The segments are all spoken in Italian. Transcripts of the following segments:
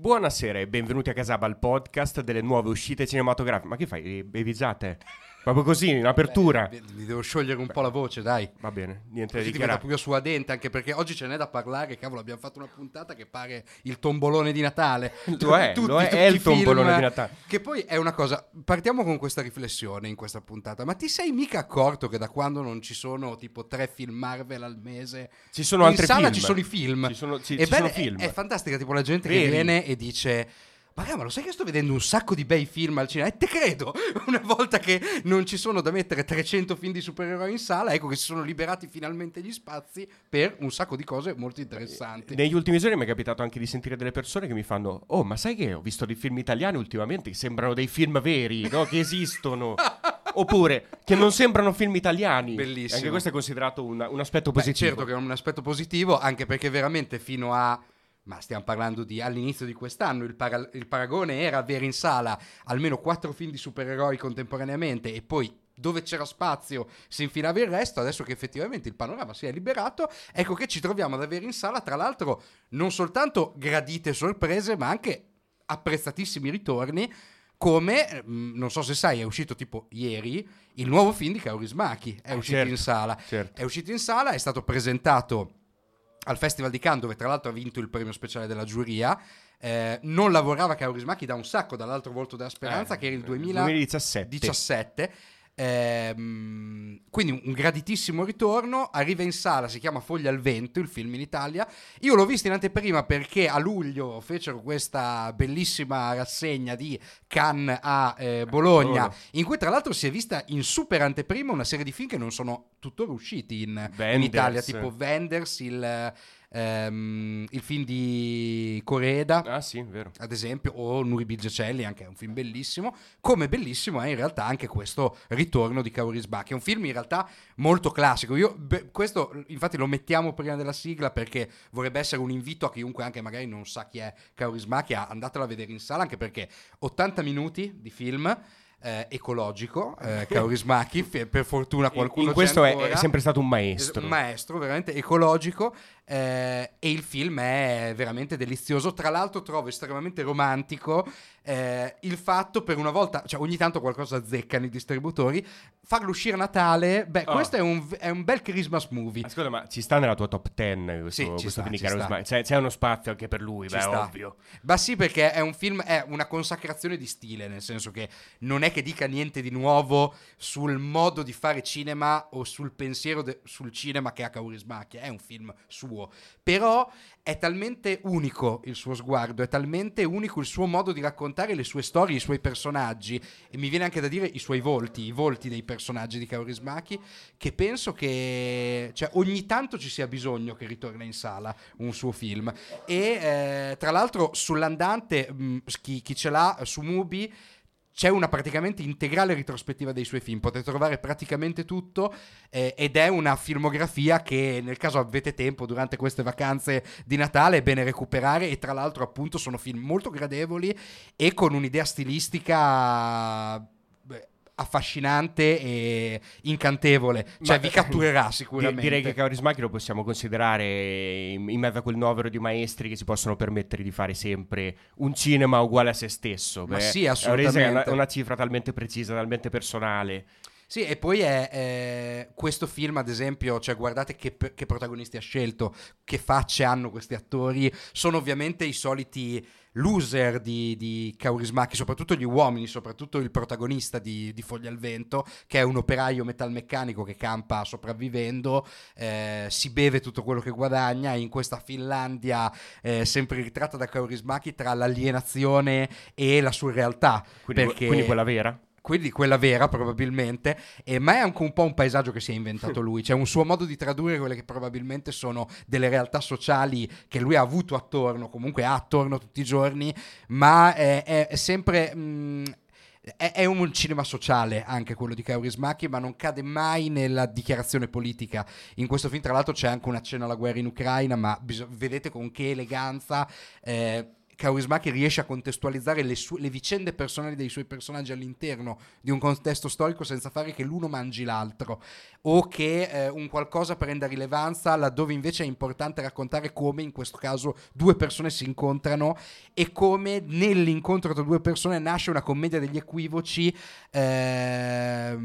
Buonasera e benvenuti a Casaba al podcast delle nuove uscite cinematografiche. Ma che fai? Bevizzate? Proprio così, in apertura. Beh, mi devo sciogliere un po' la voce, dai. Va bene, niente da dichiarare. proprio suadente, anche perché oggi ce n'è da parlare. Cavolo, abbiamo fatto una puntata che pare il tombolone di Natale. Lo è, Tutti- lo è, è il tombolone di Natale. Che poi è una cosa. Partiamo con questa riflessione in questa puntata. Ma ti sei mica accorto che da quando non ci sono tipo tre film Marvel al mese, Ci sono in altri sala film. ci sono i film? Ci sono, ci- ci beh, sono è- film. È, fantastica, tipo la gente Veri. che viene e dice. Ma raga, ma lo sai che sto vedendo un sacco di bei film al cinema? E te credo! Una volta che non ci sono da mettere 300 film di supereroi in sala, ecco che si sono liberati finalmente gli spazi per un sacco di cose molto interessanti. Negli ultimi giorni mi è capitato anche di sentire delle persone che mi fanno: Oh, ma sai che ho visto dei film italiani ultimamente che sembrano dei film veri, no? Che esistono. Oppure che non sembrano film italiani. Bellissimo. Anche questo è considerato un, un aspetto Beh, positivo. certo che è un aspetto positivo, anche perché veramente fino a. Ma stiamo parlando di all'inizio di quest'anno. Il, para- il paragone era avere in sala almeno quattro film di supereroi contemporaneamente e poi dove c'era spazio si infilava il resto. Adesso che effettivamente il panorama si è liberato, ecco che ci troviamo ad avere in sala, tra l'altro, non soltanto gradite sorprese, ma anche apprezzatissimi ritorni. Come, mm, non so se sai, è uscito tipo ieri il nuovo film di Kaurismäki. È Eh, uscito certo, in sala. certo. È uscito in sala, è stato presentato al Festival di Cannes, dove tra l'altro ha vinto il premio speciale della giuria. Eh, non lavorava Kaurismäki da un sacco dall'altro volto della speranza, Eh, che era il 2017. 2017. Ehm, quindi un- graditissimo ritorno. Arriva in sala, si chiama Foglia al vento, il film in Italia. Io l'ho visto in anteprima perché a luglio fecero questa bellissima rassegna di Cannes a eh, Bologna, Bologna. in cui tra l'altro si è vista in super anteprima una serie di film che non sono tuttora usciti in, in. Italia, tipo Wenders, il, ehm, il film di Coreda Ah, sì, vero. ad esempio, o Nuri Bilge Celli, anche è un film bellissimo, come bellissimo è in realtà anche questo ritorno di Kaurismäki, è un film in realtà molto classico, io beh, questo infatti lo mettiamo prima della sigla perché vorrebbe essere un invito a chiunque anche magari non sa chi è Kaurismäki, a andatelo a vedere in sala, anche perché 80 minuti di film, eh, ecologico, eh, Kaurismäki, f- per fortuna In- qualcuno in c'è questo è, è sempre stato un maestro. Un maestro veramente ecologico eh, e il film è veramente delizioso. Tra l'altro trovo estremamente romantico eh, il fatto per una volta, cioè ogni tanto qualcosa azzeccano i distributori, farlo uscire a Natale, beh Oh. questo è un, è un bel Christmas movie. Ascolta, ma ci sta nella tua top 10 questo, Sì, questo sta, film di. Sma- C'è, c'è uno spazio anche per lui, Ci beh, sta. ovvio. Ma sì, perché è un film, è una consacrazione di stile, nel senso che non è che dica niente di nuovo sul modo di fare cinema o sul pensiero de- sul cinema che ha Kaurismäki, è un film suo. Però è talmente unico il suo sguardo, è talmente unico il suo modo di raccontare le sue storie, i suoi personaggi, e mi viene anche da dire i suoi volti, i volti dei personaggi di Kaurismäki, che penso che cioè, ogni tanto ci sia bisogno che ritorni in sala un suo film. E eh, tra l'altro sull'andante, mh, chi, chi ce l'ha su Mubi, c'è una praticamente integrale ritrospettiva dei suoi film, potete trovare praticamente tutto eh, ed è una filmografia che nel caso avete tempo durante queste vacanze di Natale è bene recuperare. E tra l'altro appunto sono film molto gradevoli e con un'idea stilistica affascinante e incantevole, cioè Ma- vi catturerà sicuramente. direi che Kaurismäki lo possiamo considerare in, mezzo a quel novero di maestri che si possono permettere di fare sempre un cinema uguale a se stesso. Ma Beh, sì, è assolutamente. una, è una cifra talmente precisa, talmente personale. Sì, e poi è eh, questo film, ad esempio, cioè guardate che, che protagonisti ha scelto, che facce hanno questi attori. Sono ovviamente i soliti loser di, di Kaurismäki, soprattutto gli uomini, soprattutto il protagonista di, di Foglia al Vento, che è un operaio metalmeccanico che campa sopravvivendo, eh, si beve tutto quello che guadagna in questa Finlandia eh, sempre ritratta da Kaurismäki tra l'alienazione e la surrealtà. Quindi, perché... quindi quella vera? Quindi quella vera probabilmente, e, ma è anche un po' un paesaggio che si è inventato lui, c'è un suo modo di tradurre quelle che probabilmente sono delle realtà sociali che lui ha avuto attorno, comunque ha attorno tutti i giorni, ma è, è- è sempre... mh, è, è un cinema sociale anche quello di Kaurismäki, ma non cade mai nella dichiarazione politica. In questo film, tra l'altro, c'è anche un accenno alla guerra in Ucraina, ma bis- vedete con che eleganza eh, Kaurismäki riesce a contestualizzare le, sue- le vicende personali dei suoi personaggi all'interno di un contesto storico senza fare che l'uno mangi l'altro. O che eh, un qualcosa prenda rilevanza laddove invece è importante raccontare come in questo caso due persone si incontrano e come nell'incontro tra due persone nasce una commedia degli equivoci ehm,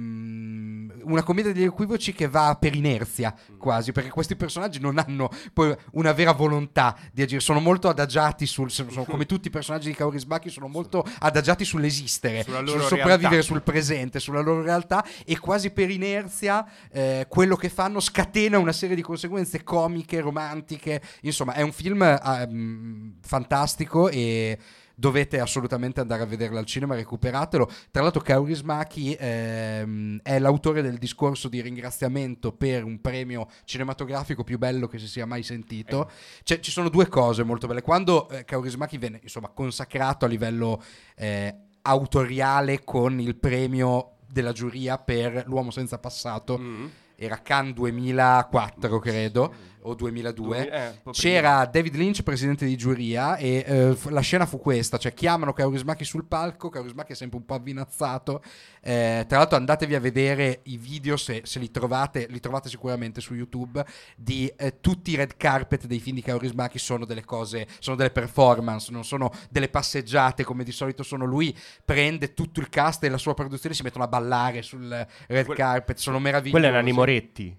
una commedia degli equivoci che va per inerzia quasi perché questi personaggi non hanno poi una vera volontà di agire sono molto adagiati sul sono come tutti i personaggi di Kaurismäki sono molto adagiati sull'esistere sul sopravvivere realtà. sul presente sulla loro realtà e quasi per inerzia eh, quello che fanno scatena una serie di conseguenze comiche, romantiche. Insomma, è un film mm, fantastico e dovete assolutamente andare a vederlo al cinema, recuperatelo. Tra l'altro Kaurismäki ehm, è l'autore del discorso di ringraziamento per un premio cinematografico più bello che si sia mai sentito. Cioè, ci sono due cose molto belle. Quando eh, Kaurismäki venne insomma, consacrato a livello eh, autoriale con il premio della giuria per L'uomo senza passato, Mm. era Cannes 2004 credo o 2002 Eh, c'era David Lynch presidente di giuria e eh, la scena fu questa cioè chiamano Kaurismäki sul palco Kaurismäki è sempre un po' avvinazzato Eh, tra l'altro andatevi a vedere i video se, se li trovate li trovate sicuramente su YouTube di eh, tutti i red carpet dei film di Kaurismäki sono delle cose sono delle performance non sono delle passeggiate come di solito sono. Lui prende tutto il cast e la sua produzione si mettono a ballare sul red Quel- carpet sono meravigliosi Quello è Nanni Moretti.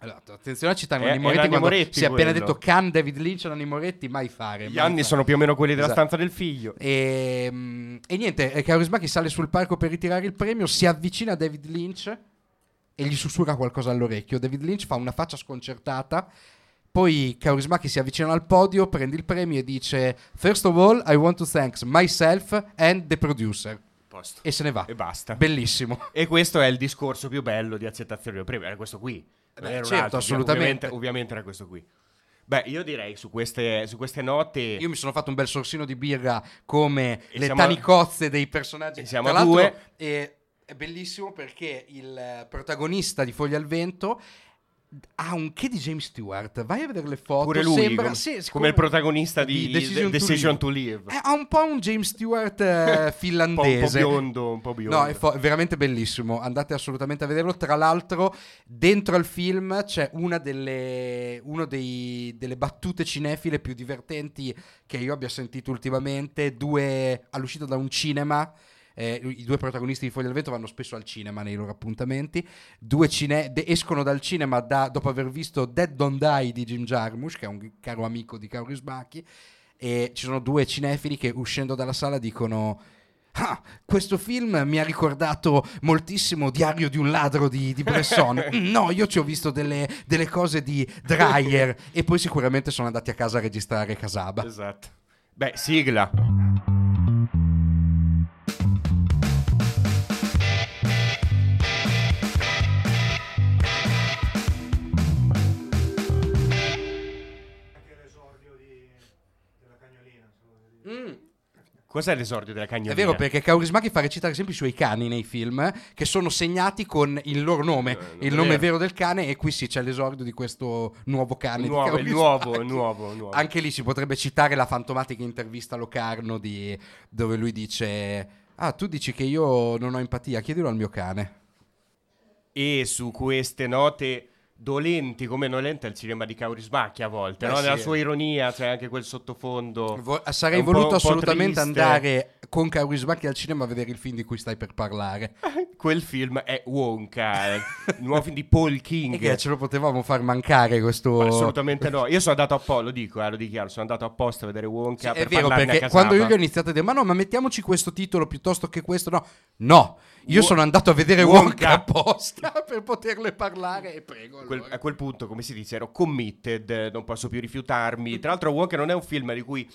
Allora, attenzione a citare Nanni Moretti Nanni Moretti si è appena quello. detto Can David Lynch e Nanni Moretti mai fare Gli mai anni fare. sono più o meno quelli della Esatto. stanza del figlio. e, mm, e niente eh, Kaurismäki sale sul palco per ritirare il premio si avvicina a David Lynch e gli sussurra qualcosa all'orecchio David Lynch fa una faccia sconcertata poi Kaurismäki si avvicina al podio prende il premio e dice first of all I want to thank myself and the producer Posto. e se ne va E basta. bellissimo E questo è il discorso più bello di accettazione del premio. Era questo qui. Non Beh, certo, altro, assolutamente. Ovviamente, ovviamente era questo qui. Beh, io direi su queste, su queste note. Io mi sono fatto un bel sorsino di birra come E le siamo- tanicozze dei personaggi. e siamo Tra a due. È, è bellissimo perché il eh, protagonista di Foglia al Vento ha un che di James Stewart. Vai a vedere le foto. Pure lui, sembra, com- sì, come, il protagonista di, Decision to Decision Live. to Live. Eh, ha un po' un James Stewart eh, un, po', un po' finlandese. biondo, un po' biondo. No, è, fo- veramente bellissimo. Andate assolutamente a vederlo. Tra l'altro, dentro al film c'è una delle, uno dei- delle battute cinefile più divertenti che io abbia sentito ultimamente. Due all'uscita da un cinema. Eh, I due protagonisti di Foglia del Vento vanno spesso al cinema nei loro appuntamenti. Due cine- de- escono dal cinema da- dopo aver visto Dead Don't Die di Jim Jarmusch, che è un caro amico di Kaurismäki. E ci sono due cinefili che uscendo dalla sala dicono: Ah, questo film mi ha ricordato moltissimo Diario di un ladro di, di Bresson. No, io ci ho visto delle, delle cose di Dreyer e poi sicuramente sono andati a casa a registrare Casaba. Esatto. Beh, sigla. Cos'è l'esordio della cagnolina? È vero perché Kaurismäki fa recitare sempre i suoi cani nei film che sono segnati con il loro nome, Eh, il nome vero. vero del cane e qui sì c'è l'esordio di questo nuovo cane. Nuovo, nuovo, nuovo, nuovo. Anche lì si potrebbe citare la fantomatica intervista a Locarno di- dove lui dice: Ah, tu dici che io non ho empatia, chiedilo al mio cane. E su queste note dolenti come nolente è il cinema di Kaurismäki a volte, Beh, no? sì. nella sua ironia c'è anche quel sottofondo. Vo- sarei voluto assolutamente andare con Kaurismäki al cinema a vedere il film di cui stai per parlare. Quel film è Wonka, il nuovo film di Paul King. E che ce lo potevamo far mancare questo. Assolutamente no. Io sono andato apposta, lo dico, eh, lo dichiaro, sono andato apposta a vedere Wonka Sì, è vero a perché quando io gli ho iniziato a dire ma no ma mettiamoci questo titolo piuttosto che questo no no io sono andato a vedere Wonka. Wonka apposta per poterle parlare e prego Quel- allora. a quel punto, come si dice, ero committed, non posso più rifiutarmi. Tra l'altro, Wonka non è un film di cui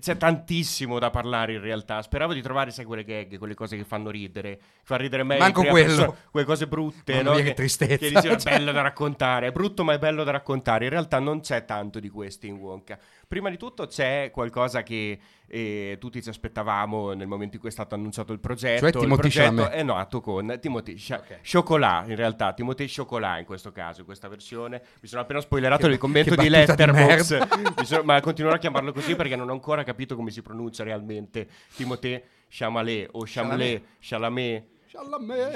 c'è tantissimo da parlare in realtà. Speravo di trovare, sai, quelle gag, quelle cose che fanno ridere. Fa ridere me. in Manco quello. persona, quelle cose brutte, Mamma no? mia, che tristezza. Che dici, è Cioè. bello da raccontare. È brutto, ma è bello da raccontare. In realtà non c'è tanto di questo in Wonka. Prima di tutto c'è qualcosa che eh, tutti ci aspettavamo nel momento in cui è stato annunciato il progetto. Cioè progetto Chalamet. è nato con Timothée Cha- Ok. Chocolat, in realtà, Timothée Chocolat in questo caso, in questa versione. Mi sono appena spoilerato Che- il commento che di Letterboxd, sono- ma continuerò a chiamarlo così perché non ho ancora ancora capito come si pronuncia realmente Timothée Chalamet o Chalamet, Chalamet.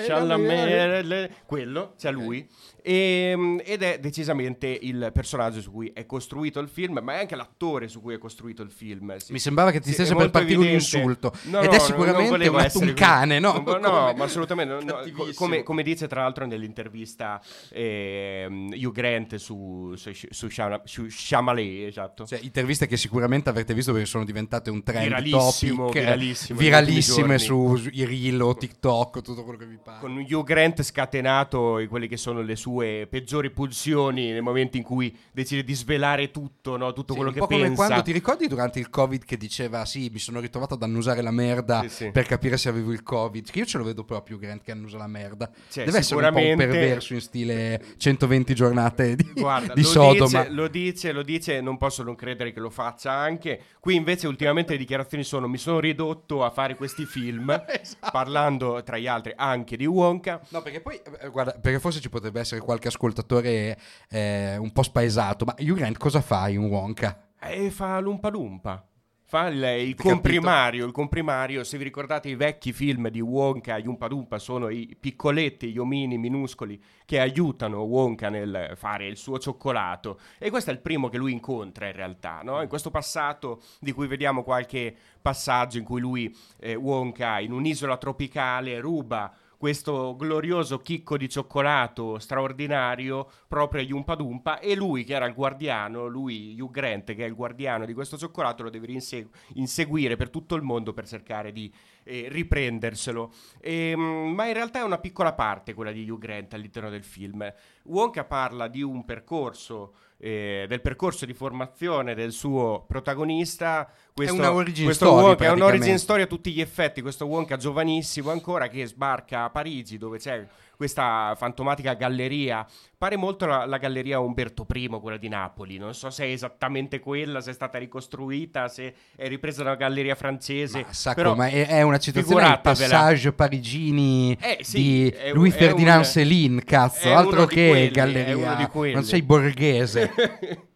Chalamet, quello, c'è lui, E, ed è decisamente il personaggio su cui è costruito il film, ma è anche l'attore su cui è costruito il film. Sì. Mi sembrava che ti Sì, stesse è per partire un evidente. insulto. No, Ed no, è no, sicuramente un, un cane, no? No, Come- ma assolutamente no, no. come, come dice tra l'altro nell'intervista ehm, Hugh Grant su, su, su, su Shyamalan, esatto. Cioè, interviste che sicuramente avrete visto perché sono diventate un trend Viralissimo, topic, eh, viralissimo, viralissime su, sui reel o TikTok, tutto quello che vi pare. con Hugh Grant scatenato in quelle che sono le sue peggiori pulsioni nel momento in cui decide di svelare tutto, no? tutto Sì, quello un che po' come pensa. quando ti ricordi durante il covid che diceva sì mi sono ritrovato ad annusare la merda Sì, sì. per capire se avevo il covid che io ce lo vedo proprio Grant che annusa la merda Cioè, deve essere un po' un sicuramente- perverso in stile 120 giornate di, Guarda, di lo Sodoma Dice, lo dice, lo dice, non posso non credere che lo faccia anche. Qui invece ultimamente le dichiarazioni sono mi sono ridotto a fare questi film, Esatto. parlando tra gli altri anche di Wonka. No, perché poi, eh, guarda, perché forse ci potrebbe essere qualche ascoltatore eh, un po' spaesato, ma Hugh Grant cosa fa in Wonka? E fa l'umpa lumpa. Fa il, il comprimario, il comprimario, se vi ricordate i vecchi film di Wonka, gli Umpa Lumpa sono i piccoletti, gli omini minuscoli che aiutano Wonka nel fare il suo cioccolato e questo è il primo che lui incontra in realtà, no? in questo passato di cui vediamo qualche passaggio in cui lui, eh, Wonka, in un'isola tropicale ruba questo glorioso chicco di cioccolato straordinario proprio agli Umpa Dumpa e lui che era il guardiano, lui Hugh Grant che è il guardiano di questo cioccolato lo deve rinsegu- inseguire per tutto il mondo per cercare di eh, riprenderselo. Ehm, ma in realtà è una piccola parte quella di Hugh Grant all'interno del film. Wonka parla di un percorso eh, del percorso di formazione del suo protagonista. Questo, una origin questo story, è un'origin storia a tutti gli effetti. Questo Wonka giovanissimo ancora che sbarca a Parigi dove c'è questa fantomatica galleria. Pare molto la, la galleria Umberto I, quella di Napoli. Non so se è esattamente quella, se è stata ricostruita, se è ripresa da una galleria francese. Ma, sacco, Però ma è, è una citazione figuratevela. passage parigini Eh, sì, di è- Louis è Ferdinand un- Céline, cazzo, altro di che quelli, galleria, di non sei borghese.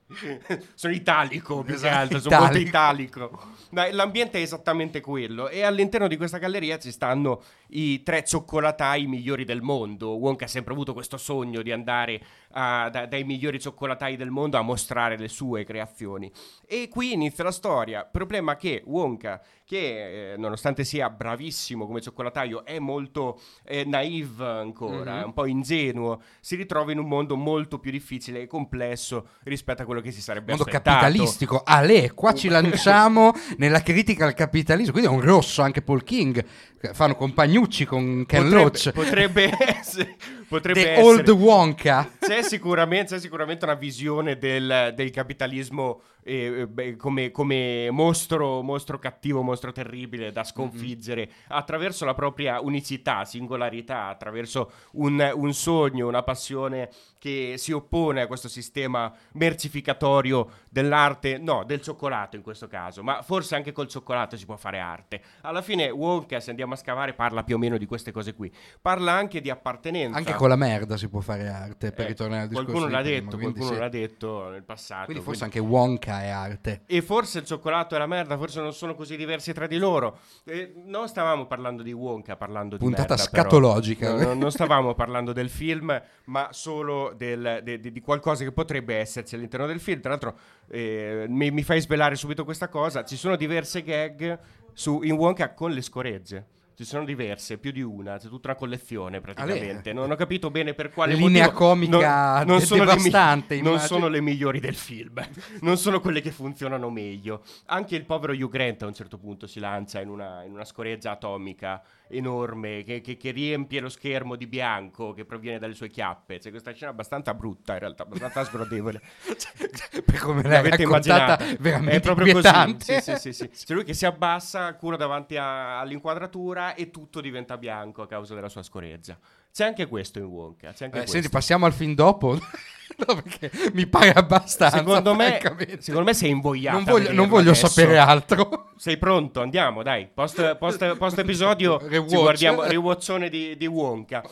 sono italico più che Esatto, altro, sono molto italico. l'ambiente è esattamente quello e all'interno di questa galleria ci stanno i tre cioccolatai migliori del mondo. Wonka ha sempre avuto questo sogno di andare a- da- dai migliori cioccolatai del mondo a mostrare le sue creazioni. E qui inizia la storia. Problema che Wonka, che eh, nonostante sia bravissimo come cioccolataio, è molto eh, naive ancora, Mhm. è un po' ingenuo, si ritrova in un mondo molto più difficile e complesso rispetto a quello che si sarebbe mondo aspettato. capitalistico. Ale, qua ci lanciamo nella critica al capitalismo. Quindi è un rosso anche Paul King. Fanno compagnucci con Ken Potrebbe, Loach. potrebbe essere, potrebbe The essere. Old Wonka. C'è sicuramente, c'è sicuramente una visione del, del capitalismo eh, beh, come, come mostro, mostro cattivo, mostro terribile da sconfiggere attraverso la propria unicità, singolarità, attraverso un, un sogno, una passione che si oppone a questo sistema mercificatorio dell'arte, no, del cioccolato in questo caso, ma forse anche col cioccolato si può fare arte. Alla fine Wonka, se andiamo a scavare, parla più o meno di queste cose qui. Parla anche di appartenenza. Anche con la merda si può fare arte, per Eh, ritornare al discorso Qualcuno l'ha prima, detto, qualcuno sì. l'ha detto nel passato. Quindi forse quindi- anche Wonka è arte. E forse il cioccolato e la merda forse non sono così diversi tra di loro. Eh, non stavamo parlando di Wonka, parlando di Puntata merda, scatologica. No, no, non stavamo parlando del film, ma solo del- de- de- di qualcosa che potrebbe esserci all'interno del film. Tra l'altro, eh, mi, mi fai svelare subito questa cosa. Ci sono diverse gag su, in Wonka con le scoregge. Ci sono diverse, più di una, c'è tutta una collezione praticamente. Non ho capito bene per quale Linea motivo. comica de- sono le mi- devastante, non sono le migliori del film, non sono quelle che funzionano meglio. Anche il povero Hugh Grant a un certo punto si lancia in una, in una scoreggia atomica enorme che, che- che riempie lo schermo di bianco che proviene dalle sue chiappe. C'è questa scena abbastanza brutta, in realtà, abbastanza sgradevole. per come L'avete immaginato? veramente è proprio inquietante. così. Sì, sì, sì. C'è lui che si abbassa, cura davanti a- all'inquadratura e tutto diventa bianco a causa della sua scoreggia. C'è anche questo in Wonka. C'è anche Eh, questo. senti, passiamo al film dopo. no, perché mi pare abbastanza. secondo, me, secondo me sei invogliato. non voglio, non voglio sapere altro. Sei pronto? Andiamo, dai. Post, post- post episodio Rewatch. guardiamo rewatchone di, di Wonka.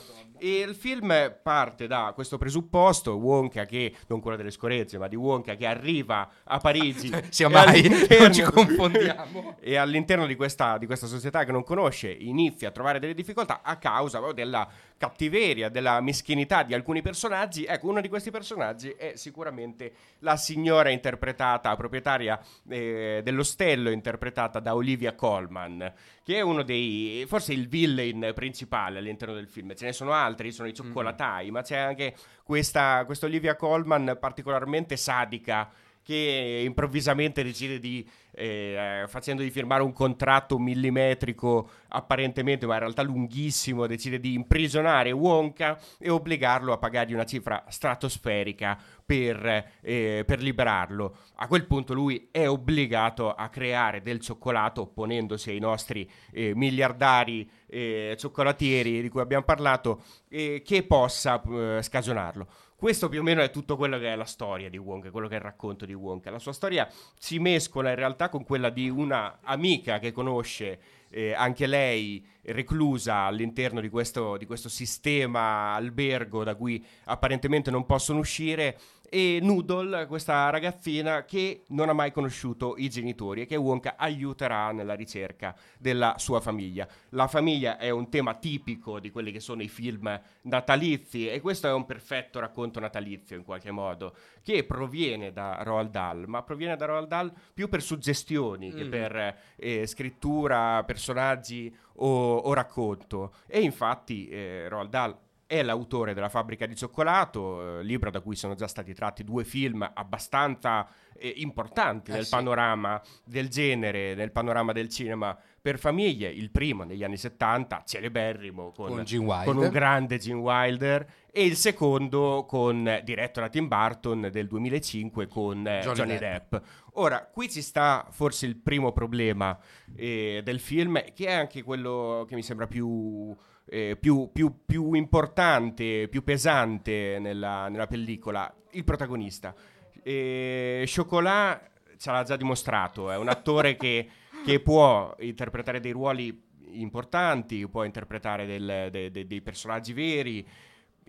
E il film parte da questo presupposto, Wonka che, non quello delle scorezze, ma di Wonka che arriva a Parigi. Sia e mai, non ci confondiamo. e all'interno di questa, di questa società che non conosce inizia a trovare delle difficoltà a causa proprio della cattiveria, della meschinità di alcuni personaggi. Ecco, uno di questi personaggi è sicuramente la signora interpretata, proprietaria eh, dell'ostello, interpretata da Olivia Colman, che è uno dei, forse il villain principale all'interno del film. Ce ne sono altri, sono i cioccolatai, ma c'è anche questa, questa Olivia Colman particolarmente sadica che improvvisamente decide di, eh, facendogli firmare un contratto millimetrico apparentemente, ma in realtà lunghissimo, decide di imprigionare Wonka e obbligarlo a pagargli una cifra stratosferica per, eh, per liberarlo. A quel punto lui è obbligato a creare del cioccolato opponendosi ai nostri eh, miliardari eh, cioccolatieri di cui abbiamo parlato, eh, che possa eh, scagionarlo. Questo più o meno è tutto quello che è la storia di Wonka, quello che è il racconto di Wonka. La sua storia si mescola in realtà con quella di una amica che conosce eh, anche lei reclusa all'interno di questo, di questo sistema albergo da cui apparentemente non possono uscire e Noodle, questa ragazzina che non ha mai conosciuto i genitori e che Wonka aiuterà nella ricerca della sua famiglia. La famiglia è un tema tipico di quelli che sono i film natalizi e questo è un perfetto racconto natalizio in qualche modo che proviene da Roald Dahl, ma proviene da Roald Dahl più per suggestioni che Mm. per eh, scrittura, personaggi o, o racconto. E infatti eh, Roald Dahl è l'autore della Fabbrica di cioccolato, eh, libro da cui sono già stati tratti due film abbastanza eh, importanti Eh nel sì. panorama del genere, nel panorama del cinema per famiglie. Il primo negli anni 70, celeberrimo, con, Con con un grande Gene Wilder, e il secondo con, diretto da Tim Burton del 2005 con eh, Johnny Johnny, Depp. Depp. Ora, qui ci sta forse il primo problema eh, del film, che è anche quello che mi sembra più, eh, più, più- più importante, più pesante nella, nella pellicola, il protagonista. Eh, Chocolat ce l'ha già dimostrato, è un attore che, che può interpretare dei ruoli importanti, può interpretare del- de- de- dei personaggi veri.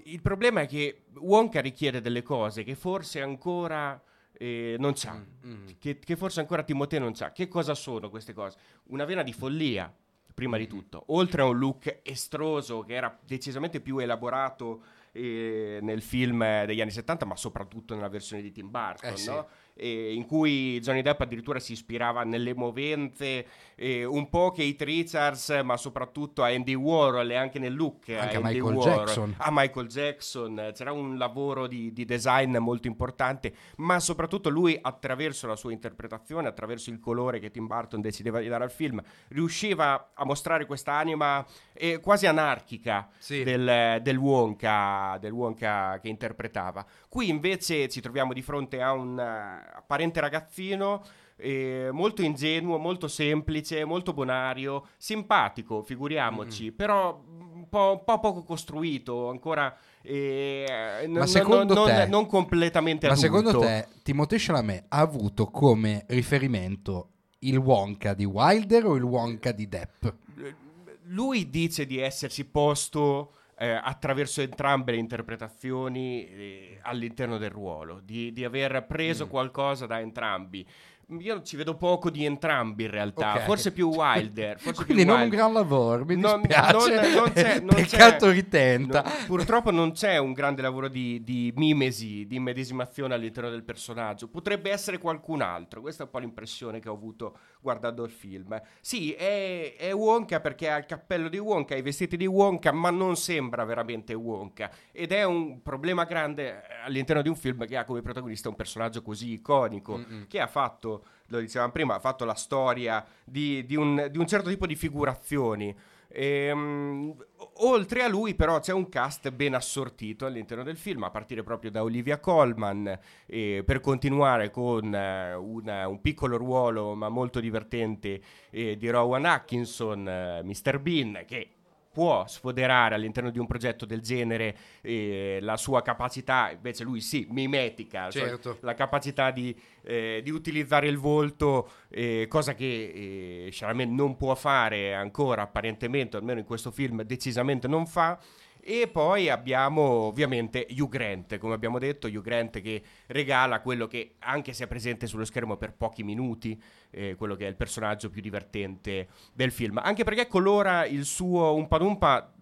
Il problema è che Wonka richiede delle cose che forse ancora eh, non c'ha, Mm, mm. che, che forse ancora Timoteo non c'ha. Che cosa sono queste cose? Una vena di follia, prima di tutto, oltre a un look estroso che era decisamente più elaborato eh, nel film degli anni 70, ma soprattutto nella versione di Tim Burton, Eh sì. no? E in cui Johnny Depp addirittura si ispirava nelle movenze eh, un po' Kate Richards, ma soprattutto a Andy Warhol e anche nel look Anche a Andy Michael Warhol, Jackson. a Michael Jackson. C'era un lavoro di, di design molto importante, ma soprattutto lui attraverso la sua interpretazione, attraverso il colore che Tim Burton decideva di dare al film, riusciva a mostrare questa anima eh, quasi anarchica Sì. del, del Wonka, del Wonka che interpretava. Qui invece ci troviamo di fronte a un eh, apparente ragazzino eh, molto ingenuo, molto semplice, molto bonario, simpatico, figuriamoci, però un po', un po' poco costruito, ancora eh, non- secondo non, te- non completamente Ma adulto. secondo te Timothée Chalamet ha avuto come riferimento il Wonka di Wilder o il Wonka di Depp? lui dice di essersi posto eh, attraverso entrambe le interpretazioni eh, all'interno del ruolo, di, di aver preso Mm. qualcosa da entrambi. Io ci vedo poco di entrambi in realtà, Ok. forse più Wilder. Forse Quindi più non un Wilder. gran lavoro, mi Non- dispiace. non- non c'è- non c'è- ritenta. No, purtroppo non c'è un grande lavoro di, di mimesi, di immedesimazione all'interno del personaggio. Potrebbe essere qualcun altro. Questa è un po' l'impressione che ho avuto guardando il film. Sì, è, è Wonka perché ha il cappello di Wonka, i vestiti di Wonka, ma non sembra veramente Wonka. Ed è un problema grande eh, all'interno di un film che ha come protagonista un personaggio così iconico, Mm-mm. che ha fatto, lo dicevamo prima, ha fatto la storia di, di un, di un certo tipo di figurazioni. Ehm, oltre a lui, però, c'è un cast ben assortito all'interno del film, a partire proprio da Olivia Colman, eh, per continuare con eh, una- un piccolo ruolo ma molto divertente eh, di Rowan Atkinson, eh, Mr. Bean, che può sfoderare all'interno di un progetto del genere eh, la sua capacità, invece lui sì, mimetica, cioè Certo. la capacità di, eh, di utilizzare il volto, eh, cosa che eh, Chalamet non può fare ancora apparentemente, almeno in questo film decisamente non fa. E poi abbiamo ovviamente Hugh Grant, come abbiamo detto, Hugh Grant che regala quello che, anche se è presente sullo schermo per pochi minuti, eh, quello che è il personaggio più divertente del film. Anche perché colora il suo Umpa Lumpa mm,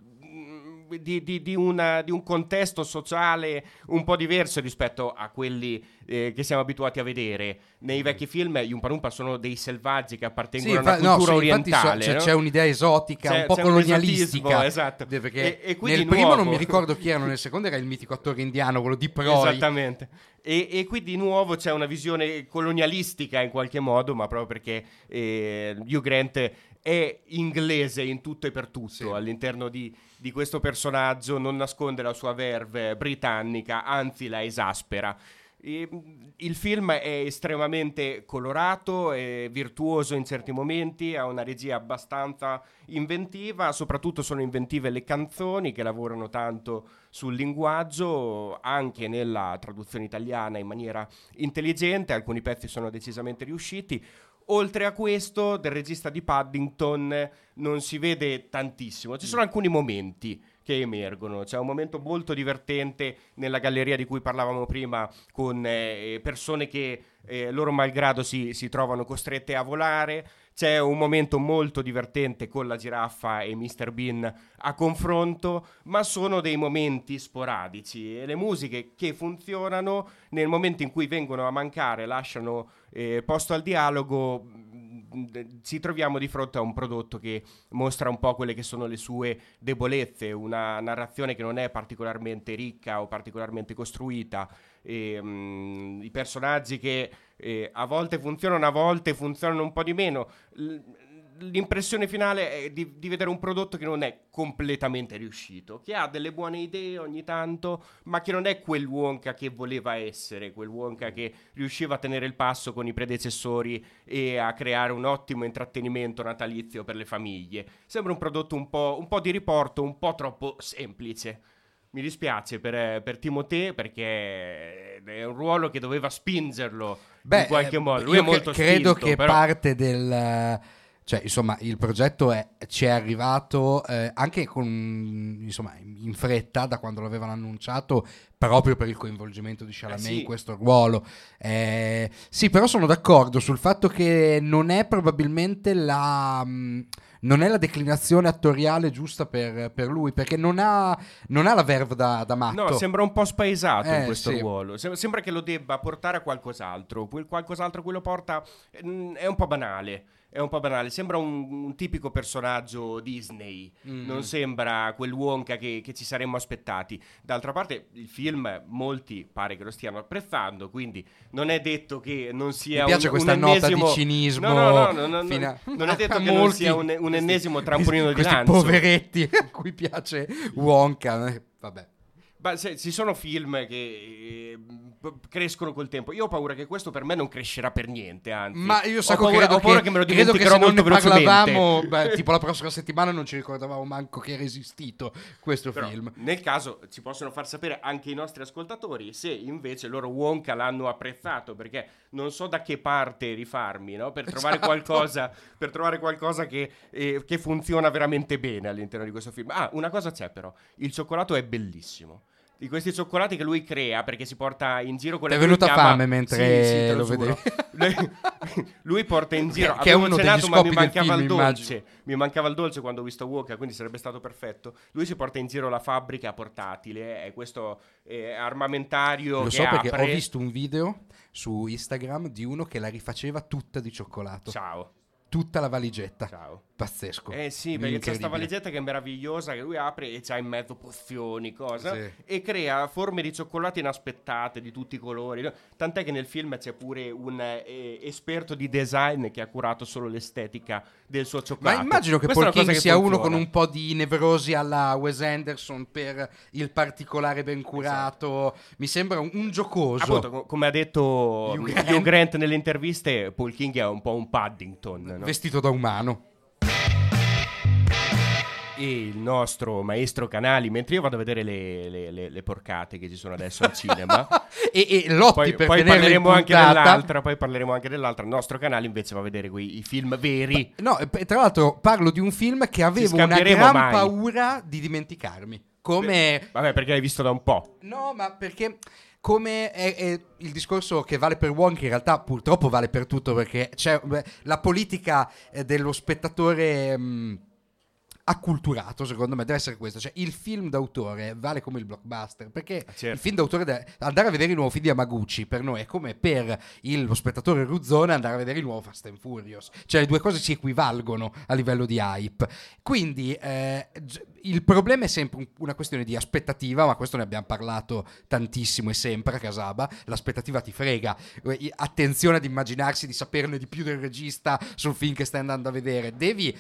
di, di- di una- di un contesto sociale un po' diverso rispetto a quelli eh, che siamo abituati a vedere. Nei vecchi film gli Umpa Lumpa sono dei selvaggi che appartengono Sì, a una no, cultura so- orientale. c'è, no? c'è un'idea esotica, C'è- un po' colonialistica. esatto. Perché E- e quindi nel primo non nuovo- mi ricordo chi erano, nel secondo era il mitico attore indiano, quello di Proi. Esattamente. E, e qui di nuovo c'è una visione colonialistica in qualche modo, ma proprio perché eh, Hugh Grant è inglese in tutto e per tutto Sì. all'interno di, di questo personaggio, non nasconde la sua verve britannica, anzi la esaspera. E, il film è estremamente colorato, è virtuoso in certi momenti, ha una regia abbastanza inventiva, soprattutto sono inventive le canzoni che lavorano tanto sul linguaggio, anche nella traduzione italiana in maniera intelligente, alcuni pezzi sono decisamente riusciti. Oltre a questo, del regista di Paddington non si vede tantissimo. Ci sono alcuni momenti che emergono. C'è un momento molto divertente nella galleria di cui parlavamo prima, con eh, persone che eh, loro malgrado si, si trovano costrette a volare. C'è un momento molto divertente con la giraffa e Mr. Bean a confronto, ma sono dei momenti sporadici e le musiche che funzionano nel momento in cui vengono a mancare, lasciano eh, posto al dialogo, mh, ci troviamo di fronte a un prodotto che mostra un po' quelle che sono le sue debolezze, una narrazione che non è particolarmente ricca o particolarmente costruita, e, mh, i personaggi che eh, a volte funzionano, a volte funzionano un po' di meno. L- L'impressione finale è di, di vedere un prodotto che non è completamente riuscito, che ha delle buone idee ogni tanto, ma che non è quel Wonka che voleva essere, quel Wonka che riusciva a tenere il passo con i predecessori e a creare un ottimo intrattenimento natalizio per le famiglie. Sembra un prodotto un po', un po' di riporto, un po' troppo semplice. Mi dispiace per, per Timothée perché è un ruolo che doveva spingerlo in qualche eh, modo. Lui è molto cre- credo spinto, che però- parte del cioè insomma il progetto è- ci è arrivato eh, anche con insomma in fretta da quando l'avevano annunciato proprio per il coinvolgimento di Chalamet Eh sì. in questo ruolo Eh, sì però sono d'accordo sul fatto che non è probabilmente la mh, non è la declinazione attoriale giusta per, per lui perché non ha, non ha la verve da, da matto No, sembra un po' spaesato in Eh, questo sì. ruolo. Sem- sembra che lo debba portare a qualcos'altro. Quel qualcos'altro che lo porta mm, è un po' banale. È un po' banale. Sembra un, un tipico personaggio Disney. Mm. Non sembra quel Wonka che, che ci saremmo aspettati. D'altra parte, il film molti pare che lo stiano apprezzando. Quindi non è detto che non sia Mi piace un, questa un nota ennesimo... di cinismo No, no, no, no, a- Non è detto che non sia un, un ennesimo questi- trampolino di questi lancio. poveretti a cui piace Wonka. Vabbè. Ma se- ci sono film che eh, crescono col tempo. Io ho paura che questo per me non crescerà per niente. Anzi, Ma io ho Sacco paura, credo, ho paura che, che me lo dimenticherò molto velocemente. parlavamo, beh, tipo la prossima settimana non ci ricordavamo manco che era esistito questo Però, film. nel caso ci possono far sapere anche i nostri ascoltatori se invece loro Wonka l'hanno apprezzato perché non so da che parte rifarmi no? per, trovare Esatto. qualcosa, per trovare qualcosa che, eh, che funziona veramente bene all'interno di questo film. Ah, una cosa c'è però, il cioccolato è bellissimo. Di questi cioccolati che lui crea perché si porta in giro con Ti è venuta chiama- fame mentre Sì, sì, lo giuro. vedevi? Lui, porta in giro Che- che è uno cenato, ma mi mancava film, il dolce immagino. mi mancava il dolce quando ho visto Wonka, quindi sarebbe stato perfetto. Lui si porta in giro la fabbrica portatile, è questo eh, armamentario Lo so perché apre. ho visto un video su Instagram di uno che la rifaceva tutta di cioccolato. Ciao, Tutta la valigetta. ciao. Pazzesco. Eh sì, perché c'è questa valigetta che è meravigliosa che lui apre e c'ha in mezzo pozioni, cosa, Sì. e crea forme di cioccolato inaspettate di tutti i colori. Tant'è che nel film c'è pure un eh, esperto di design che ha curato solo l'estetica del suo Ma cioccolato. immagino che Paul King che sia uno funziona. con un po' di nevrosi alla Wes Anderson per il particolare ben curato. Mi sembra un, un giocoso. Appunto, co- come ha detto Hugh Hugh Grant. Grant. nelle interviste, Paul King è un po' un Paddington. no? Vestito da umano. E il nostro maestro Canali, mentre io vado a vedere le, le- le- le porcate che ci sono adesso al cinema, e, e Lotti poi, per poi parleremo anche dell'altra, poi parleremo anche dell'altra. Il nostro canale invece va a vedere quei, i film veri. No, e tra l'altro parlo di un film che avevo una gran mai. paura di dimenticarmi. come... Vabbè, perché l'hai visto da un po'. No, ma perché come è, è il discorso che vale per Wong, che in realtà purtroppo vale per tutto, perché c'è la politica eh, dello spettatore... mh, acculturato, secondo me, deve essere questo. Cioè, il film d'autore vale come il blockbuster. Perché certo. il film d'autore, deve- andare a vedere il nuovo film di Yamaguchi per noi è come per il- lo spettatore ruzzone andare a vedere il nuovo Fast and Furious. Cioè, le due cose si equivalgono a livello di hype. Quindi, eh, il problema è sempre un- una questione di aspettativa, ma questo ne abbiamo parlato tantissimo e sempre a Casaba. L'aspettativa ti frega. Eh, Attenzione ad immaginarsi di saperne di più del regista sul film che stai andando a vedere. Devi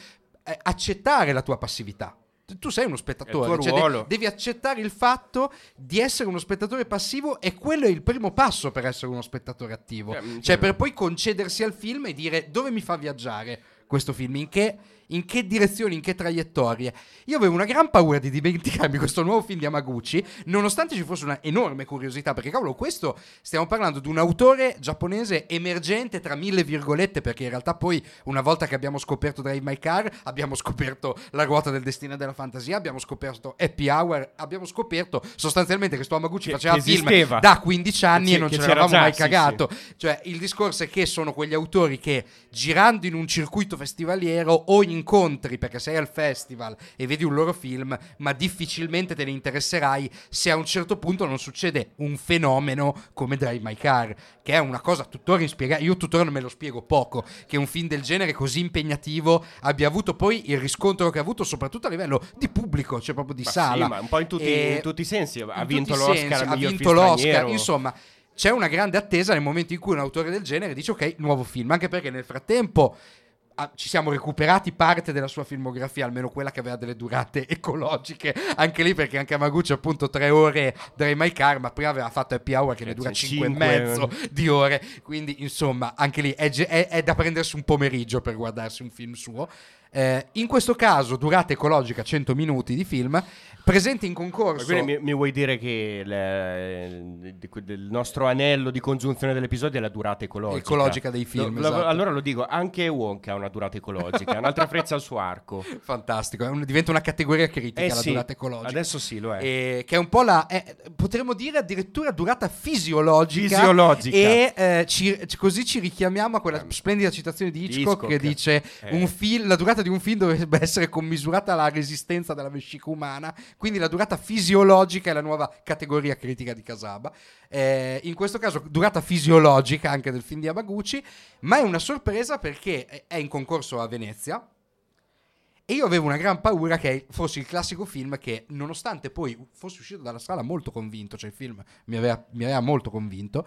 accettare la tua passività. Tu- sei uno spettatore, cioè de- devi accettare il fatto di essere uno spettatore passivo e quello è il primo passo per essere uno spettatore attivo. Eh, Cioè certo. per poi concedersi al film e dire dove mi fa viaggiare questo film, in che, in che direzioni, in che traiettorie. Io avevo una gran paura di dimenticarmi questo nuovo film di Yamaguchi, nonostante ci fosse una enorme curiosità, perché cavolo, questo stiamo parlando di un autore giapponese emergente tra mille virgolette, perché in realtà poi una volta che abbiamo scoperto Drive My Car, abbiamo scoperto La ruota del destino e della fantasia, abbiamo scoperto Happy Hour, abbiamo scoperto sostanzialmente che sto Yamaguchi Che- faceva che film esisteva. da 15 anni Che- e non ce l'avevamo mai sì, cagato. Cioè, il discorso è che sono quegli autori che girando in un circuito festivaliero o incontri perché sei al festival e vedi un loro film, ma difficilmente te ne interesserai se a un certo punto non succede un fenomeno come Drive My Car, che è una cosa tuttora inspiegabile. Io tuttora non me lo spiego poco, che un film del genere così impegnativo abbia avuto poi il riscontro che ha avuto, soprattutto a livello di pubblico, cioè proprio di Ma sala. sì, ma un po' in tutti, E- in tutti i sensi. Ha in vinto l'Oscar ha vinto l'Oscar, straniero. insomma c'è una grande attesa nel momento in cui un autore del genere dice ok, nuovo film, anche perché nel frattempo ah, ci siamo recuperati parte della sua filmografia, almeno quella che aveva delle durate ecologiche, anche lì perché anche Amaguchi appunto tre ore Drive My Car, ma prima aveva fatto Happy Hour che ne Eh, dura cinque e mezzo di ore, quindi insomma anche lì è, è- è da prendersi un pomeriggio per guardarsi un film suo. Eh, in questo caso durata ecologica 100 minuti di film, presente in concorso... quindi mi, mi vuoi dire che le- di- del nostro anello di congiunzione dell'episodio è la durata ecologica? Ecologica dei film, Lo- lo- esatto. Allora lo dico, anche Wonka ha una durata ecologica, è un'altra frezza al suo arco. Fantastico, un- diventa una categoria critica Eh la sì, durata ecologica. adesso sì lo è. E che è un po' la, è- potremmo dire addirittura durata fisiologica. Fisiologica. E eh, ci- così ci richiamiamo a quella splendida citazione di Hitchcock, Hitchcock. che dice Eh. un film- la durata di un film dovrebbe essere commisurata alla resistenza della vescica umana. Quindi la durata fisiologica è la nuova categoria critica di Casaba. Eh, in questo caso durata fisiologica anche del film di Yamaguchi, ma è una sorpresa perché è in concorso a Venezia. E io avevo una gran paura che fosse il classico film che, nonostante poi fosse uscito dalla sala molto convinto, cioè il film mi aveva, mi aveva molto convinto,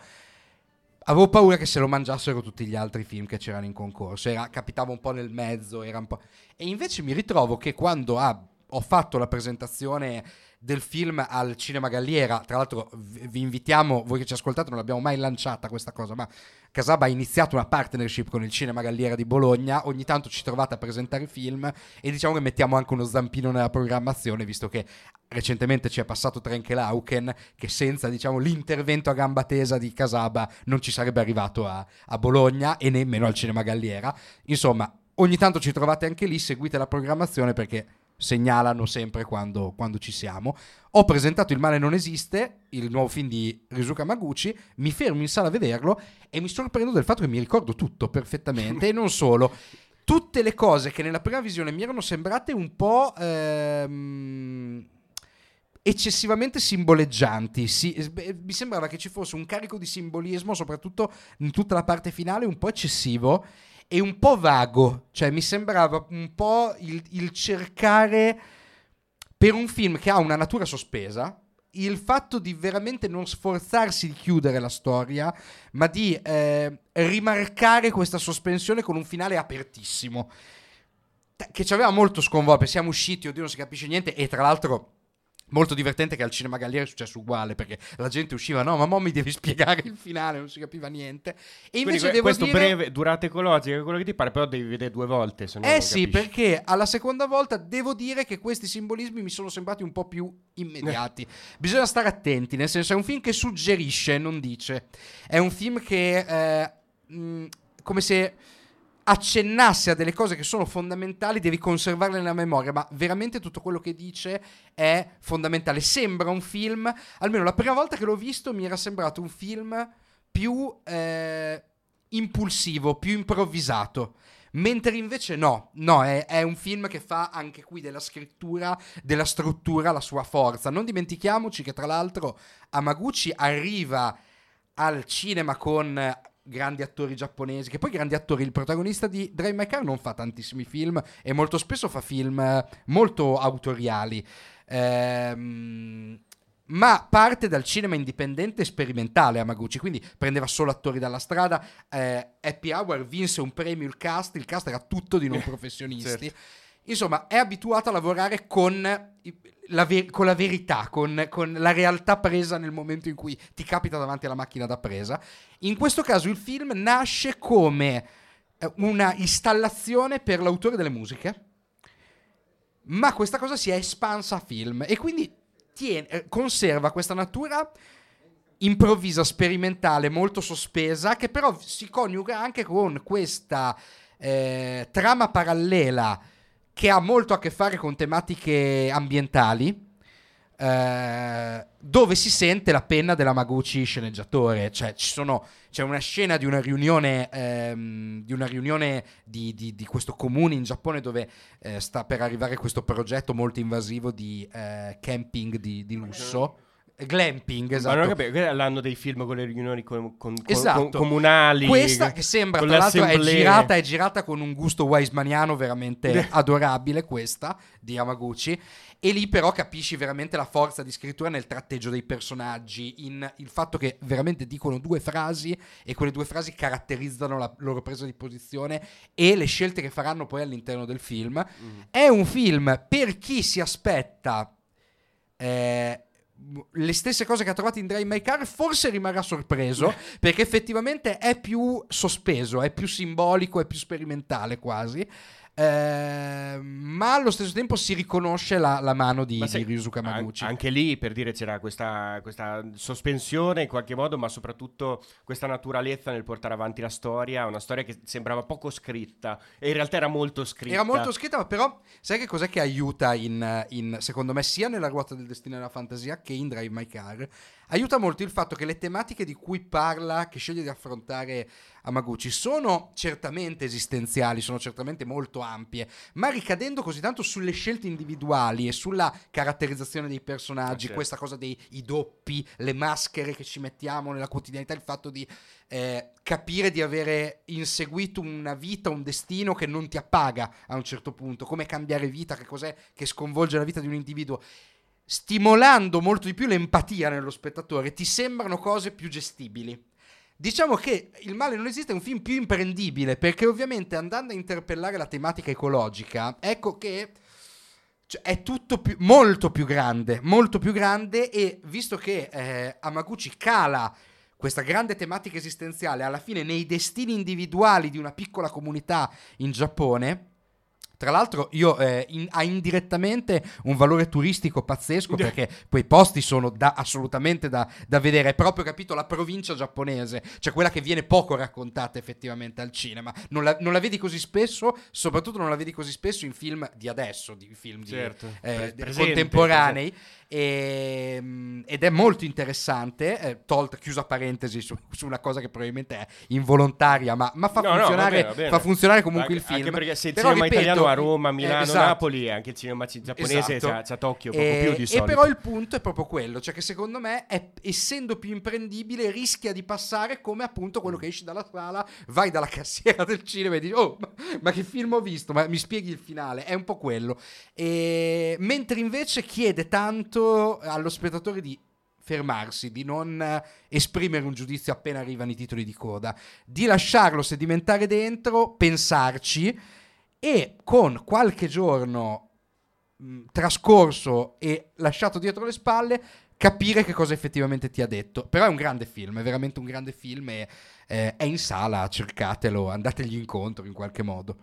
avevo paura che se lo mangiassero tutti gli altri film che c'erano in concorso. Era, capitava un po' nel mezzo, po'... E invece mi ritrovo che quando ha- ho fatto la presentazione del film al Cinema Galliera, tra l'altro vi vi invitiamo, voi che ci ascoltate non l'abbiamo mai lanciata questa cosa, ma Casaba ha iniziato una partnership con il Cinema Galliera di Bologna, ogni tanto ci trovate a presentare film e diciamo che mettiamo anche uno zampino nella programmazione, visto che recentemente ci è passato Trenke Lauken, che senza diciamo, l'intervento a gamba tesa di Casaba non ci sarebbe arrivato a, a Bologna e nemmeno al Cinema Galliera. Insomma, ogni tanto ci trovate anche lì, seguite la programmazione perché segnalano sempre quando, quando ci siamo. Ho presentato Il male non esiste, il nuovo film di Rizuka Maguchi, mi fermo in sala a vederlo e mi sorprendo del fatto che mi ricordo tutto perfettamente e non solo. Tutte le cose che nella prima visione mi erano sembrate un po' ehm, eccessivamente simboleggianti. Sì, sb- mi sembrava che ci fosse un carico di simbolismo, soprattutto in tutta la parte finale, un po' eccessivo e un po' vago. Cioè, mi sembrava un po' il, il cercare per un film che ha una natura sospesa. Il fatto di veramente non sforzarsi di chiudere la storia, ma di eh, rimarcare questa sospensione con un finale apertissimo che ci aveva molto sconvolto. Siamo usciti, oddio, non si capisce niente. E tra l'altro, molto divertente che al Cinema Galliera è successo uguale perché la gente usciva, no, ma mo mi devi spiegare il finale, non si capiva niente. E Quindi invece devo questo dire. breve, durata ecologica, è quello che ti pare, però devi vedere due volte. Se no Eh sì, capisci. perché alla seconda volta devo dire che questi simbolismi mi sono sembrati un po' più immediati. Bisogna stare attenti, nel senso è un film che suggerisce, non dice. È un film che... eh, mh, come se accennasse a delle cose che sono fondamentali, devi conservarle nella memoria, ma veramente tutto quello che dice è fondamentale. Sembra un film, almeno la prima volta che l'ho visto mi era sembrato un film più eh, impulsivo, più improvvisato. Mentre invece no, no, è, è, un film che fa anche qui della scrittura, della struttura la sua forza. Non dimentichiamoci che tra l'altro Amaguchi arriva al cinema con grandi attori giapponesi, che poi grandi attori, il protagonista di Drive My Car non fa tantissimi film e molto spesso fa film molto autoriali. Ehm, ma parte dal cinema indipendente e sperimentale Amaguchi, quindi prendeva solo attori dalla strada. Eh, Happy Hour vinse un premio, il cast, il cast era tutto di non professionisti. certo. Insomma, è abituato a lavorare con la, ver- con la verità, con, con, la realtà presa nel momento in cui ti capita davanti alla macchina da presa. In questo caso il film nasce come eh, una installazione per l'autore delle musiche, ma questa cosa si è espansa a film e quindi tiene, eh, conserva questa natura improvvisa, sperimentale, molto sospesa, che però si coniuga anche con questa eh, trama parallela che ha molto a che fare con tematiche ambientali. Eh, dove si sente la penna della Maguchi sceneggiatore, cioè sono, c'è una scena di una riunione, ehm, di, una riunione di, di, di, questo comune in Giappone dove eh, sta per arrivare questo progetto molto invasivo di eh, camping di, lusso. Glamping, esatto. Ma non esatto. l'hanno dei film con le riunioni con, con, esatto. con, comunali. Questa che sembra, tra l'altro, è girata, è girata con un gusto Weismaniano veramente adorabile, questa, di Yamaguchi. E lì però capisci veramente la forza di scrittura nel tratteggio dei personaggi, in il fatto che veramente dicono due frasi e quelle due frasi caratterizzano la loro presa di posizione e le scelte che faranno poi all'interno del film. Mm. È un film per chi si aspetta... Eh, le stesse cose che ha trovato in Drive My Car, forse rimarrà sorpreso perché effettivamente è più sospeso, è più simbolico, è più sperimentale quasi. Eh, ma allo stesso tempo si riconosce la, la mano di, se, di Ryusuke Maguchi. anche lì per dire c'era questa, questa, sospensione in qualche modo, ma soprattutto questa naturalezza nel portare avanti la storia. Una storia che sembrava poco scritta e in realtà era molto scritta. Era molto scritta, ma però sai che cos'è che aiuta in, in secondo me sia nella ruota del destino e nella fantasia che in Drive My Car? Aiuta molto il fatto che le tematiche di cui parla, che sceglie di affrontare Amaguchi, sono certamente esistenziali, sono certamente molto ampie, ma ricadendo così tanto sulle scelte individuali e sulla caratterizzazione dei personaggi, okay. questa cosa dei doppi, le maschere che ci mettiamo nella quotidianità, il fatto di eh, capire di avere inseguito una vita, un destino che non ti appaga a un certo punto, come cambiare vita, che cos'è che sconvolge la vita di un individuo stimolando molto di più l'empatia nello spettatore, ti sembrano cose più gestibili. Diciamo che Il male non esiste è un film più imprendibile, perché ovviamente andando a interpellare la tematica ecologica, ecco che cioè, è tutto più, molto più grande, molto più grande e visto che eh, Amaguchi cala questa grande tematica esistenziale alla fine nei destini individuali di una piccola comunità in Giappone, tra l'altro, io eh, in, ha indirettamente un valore turistico pazzesco perché quei posti sono da, assolutamente da, da, vedere. È proprio capito la provincia giapponese, cioè quella che viene poco raccontata effettivamente al cinema. Non la, non la vedi così spesso, soprattutto non la vedi così spesso in film di adesso, di film certo. di, eh, presente, contemporanei. Presente. E, ehm, ed è molto interessante, eh, tolta, chiusa parentesi su, su, una cosa che probabilmente è involontaria, ma, ma fa, no, funzionare, no, va bene, va bene. fa, funzionare, comunque anche, il film. Anche perché se il Però, cinema ripeto, italiano a Roma, Milano, esatto. Napoli, anche il cinema giapponese esatto. c'ha, Tokyo poco e, più di solito. E però il punto è proprio quello, cioè che secondo me, è, essendo più imprendibile, rischia di passare come appunto quello che esci dalla sala, vai dalla cassiera del cinema e dici, oh, ma, ma che film ho visto? Ma mi spieghi il finale? È un po' quello. E, mentre invece chiede tanto allo spettatore di fermarsi, di non eh, esprimere un giudizio appena arrivano i titoli di coda, di lasciarlo sedimentare dentro, pensarci e con qualche giorno mh, trascorso e lasciato dietro le spalle capire che cosa effettivamente ti ha detto. Però è un grande film, è veramente un grande film e eh, è in sala, cercatelo, andategli incontro in qualche modo.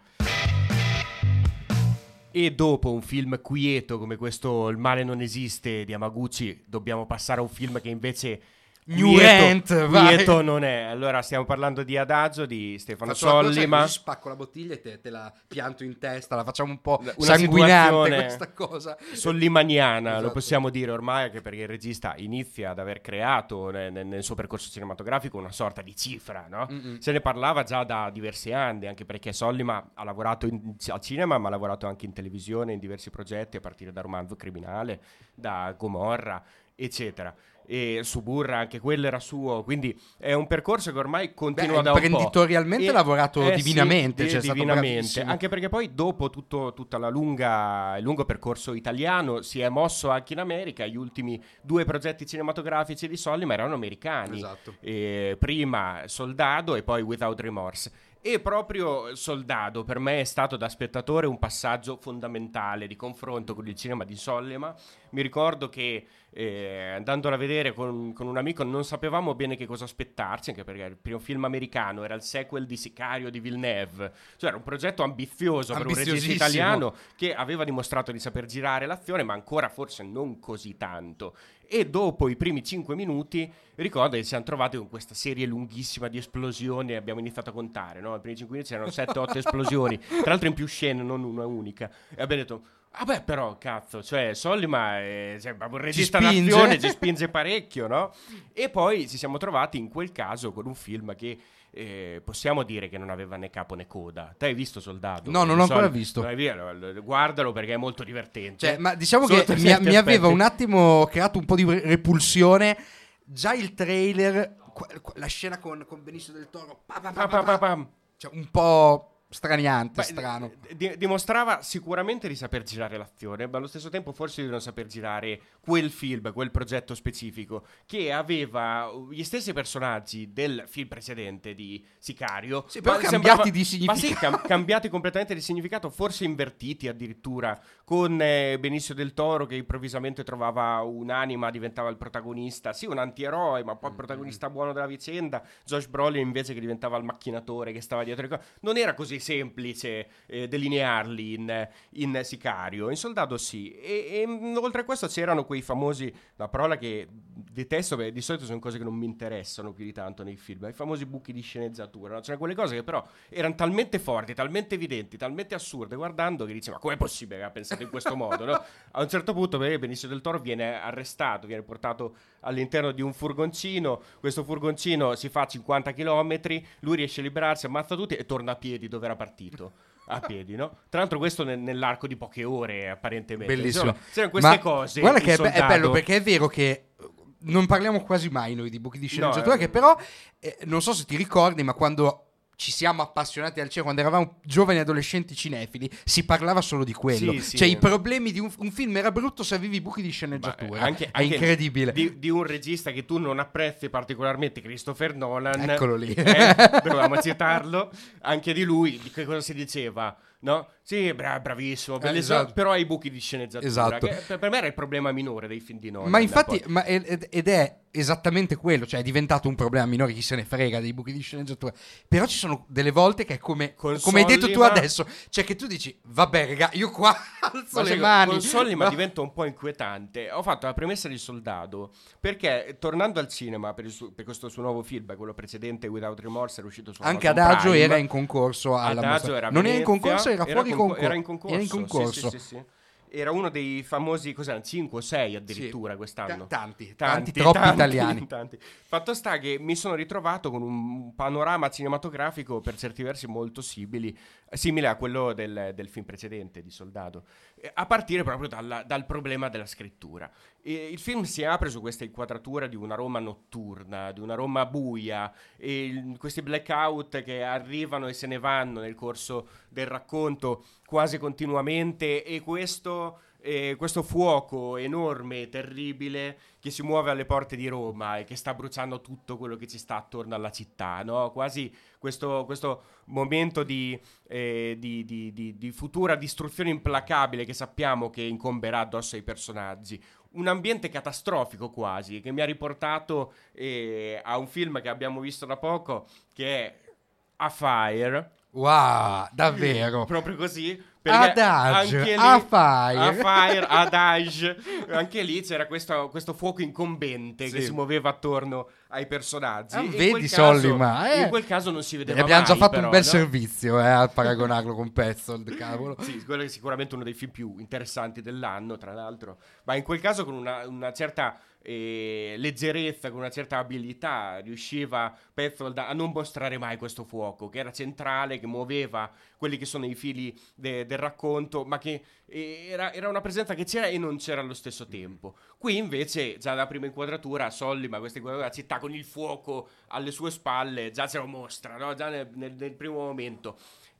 E dopo un film quieto come questo Il male non esiste di Amaguchi, dobbiamo passare a un film che invece New vai. quieto non è. Allora stiamo parlando di Adagio, di Stefano Faccio Sollima. così spacco la bottiglia e te, te la pianto in testa, la facciamo un po' Una sanguinante questa cosa. Sollimaniana, lo Esatto. possiamo dire ormai, anche perché il regista inizia ad aver creato ne- ne- nel, suo percorso cinematografico una sorta di cifra, no? Mm-mm. Se ne parlava già da diversi anni, anche perché Sollima ha lavorato in- al cinema, ma ha lavorato anche in televisione, in diversi progetti, a partire da Romanzo Criminale, da Gomorra, eccetera. E Suburra, anche quello era suo, quindi è un percorso che ormai continua Beh, da un po'. imprenditorialmente ha lavorato eh sì, divinamente, di- cioè divinamente. Anche perché poi dopo tutto tutta la lunga, il lungo percorso italiano si è mosso anche in America. Gli ultimi due progetti cinematografici di Sollima erano americani. Esatto. Eh, prima Soldado e poi Without Remorse. E proprio Soldado per me è stato da spettatore un passaggio fondamentale di confronto con il cinema di Sollima. Mi ricordo che eh, andandolo a vedere con, con un amico non sapevamo bene che cosa aspettarci, anche perché il primo film americano era il sequel di Sicario di Villeneuve, cioè era un progetto ambizioso per un regista italiano che aveva dimostrato di saper girare l'azione, ma ancora forse non così tanto. E dopo i primi 5 minuti ricordo che ci siamo trovati con questa serie lunghissima di esplosioni e abbiamo iniziato a contare, no? I primi 5 minuti c'erano 7-8 esplosioni, tra l'altro in più scene, non una unica. E abbiamo detto, vabbè però cazzo, cioè Sollima è cioè, proprio un regista spinge. d'azione, ci spinge parecchio, no? E poi ci siamo trovati in quel caso con un film che... eh, possiamo dire che non aveva né capo né coda. Te hai visto Soldato? No, non l'ho ancora visto. Guardalo perché è molto divertente. Cioè, ma diciamo Sotto che mi, mi aveva un attimo creato un po' di re- repulsione. Già il trailer, la scena con, con Benicio del Toro, pa, pa, pa, cioè, un po' straniante, Beh, strano. di- dimostrava sicuramente di saper girare l'azione, ma allo stesso tempo forse di non saper girare quel film, quel progetto specifico, che aveva gli stessi personaggi del film precedente di Sicario, Sì, però ma cambiati di Ma sì, significato. cam- cambiati completamente di significato, forse invertiti addirittura, con eh, Benicio del Toro che improvvisamente trovava un'anima, diventava il protagonista, sì, un antieroe, ma poi il protagonista buono della vicenda, Josh Brolin invece che diventava il macchinatore che stava dietro le cose. Non era così semplice eh, delinearli in, in Sicario, in Soldato sì. E, e, oltre a questo c'erano quei famosi, la parola che detesto, perché di solito sono cose che non mi interessano più di tanto nei film, i famosi buchi di sceneggiatura, no? C'erano quelle cose che però erano talmente forti, talmente evidenti, talmente assurde, guardando che dici ma com'è possibile che ha pensato in questo modo, no? A un certo punto perché Benicio del Toro viene arrestato, viene portato all'interno di un furgoncino, questo furgoncino si fa 50 km, lui riesce a liberarsi, ammazza tutti e torna a piedi dove era partito. A piedi, no? Tra l'altro, questo nel- nell'arco di poche ore, apparentemente. Bellissimo. Insomma, c'erano queste Ma cose. Guarda che è, be- è Soldato. bello perché è vero che non parliamo quasi mai noi di buchi di sceneggiatura, eh. che però eh, non so se ti ricordi, ma quando ci siamo appassionati al cinema, quando eravamo giovani adolescenti cinefili, si parlava solo di quello. Sì, sì. Cioè i problemi di un, un film era brutto se avevi buchi di sceneggiatura. eh, anche- è incredibile. Di, di un regista che tu non apprezzi particolarmente, Christopher Nolan. Eccolo lì. Eh, dovevamo citarlo. Anche di lui, di che cosa si diceva? No? Sì, bra- bravissimo, bellissimo, esatto. però hai i buchi di sceneggiatura. Esatto. per, me era il problema minore dei film di Nolan. Ma infatti, ma ed, ed è esattamente quello, cioè è diventato un problema minore, chi se ne frega dei buchi di sceneggiatura. Però ci sono delle volte che è come, Con come hai detto tu adesso, cioè che tu dici, vabbè raga, io qua alzo Ma le mani. Con Sollima No. diventa un po' inquietante. Ho fatto la premessa di Soldato perché tornando al cinema per, suo- per questo suo nuovo film, quello precedente Without Remorse, era uscito su Anche Amazon Adagio Prime. era in concorso alla Adagio mostra. Non era in concorso, era fuori conco- concorso. Era in concorso. Era in concorso. sì, sì. Era uno dei famosi, cos'erano, 5 o 6 addirittura Sì. quest'anno. Ta- tanti, tanti, troppi italiani. tanti. Fatto sta che mi sono ritrovato con un panorama cinematografico per certi versi molto simili, simile a quello del, del film precedente di Soldato, eh, a partire proprio dalla- dal problema della scrittura. E il film si apre su questa inquadratura di una Roma notturna, di una Roma buia, e questi blackout che arrivano e se ne vanno nel corso del racconto quasi continuamente e questo, eh, questo fuoco enorme, terribile, che si muove alle porte di Roma e che sta bruciando tutto quello che ci sta attorno alla città, no? Quasi questo, questo momento di, eh, di- di- di futura distruzione implacabile che sappiamo che incomberà addosso ai personaggi. Un ambiente catastrofico quasi, che mi ha riportato eh, a un film che abbiamo visto da poco, che è A Fire, Wow, davvero. proprio così, anche lì- a fire. a fire, adage. Anche lì c'era questo, questo fuoco incombente che Sì. si muoveva attorno ai personaggi. Ah, In vedi, quel caso- Sollima, eh. In quel caso non si E vedeva abbiamo già mai, fatto però, un bel no? servizio eh, a paragonarlo con Petzold, cavolo. Sì, quello è sicuramente uno dei film più interessanti dell'anno, tra l'altro. Ma in quel caso con una, una certa eh, leggerezza, con una certa abilità, riusciva Petzold a non mostrare mai questo fuoco, che era centrale, che muoveva quelli che sono i fili de- del racconto, ma che eh, era, era una presenza che c'era e non c'era allo stesso tempo. Qui invece, già dalla prima inquadratura, Sollima, questa inquadratura, la con il fuoco alle sue spalle, già ce lo mostra, no? già nel- nel- nel primo momento.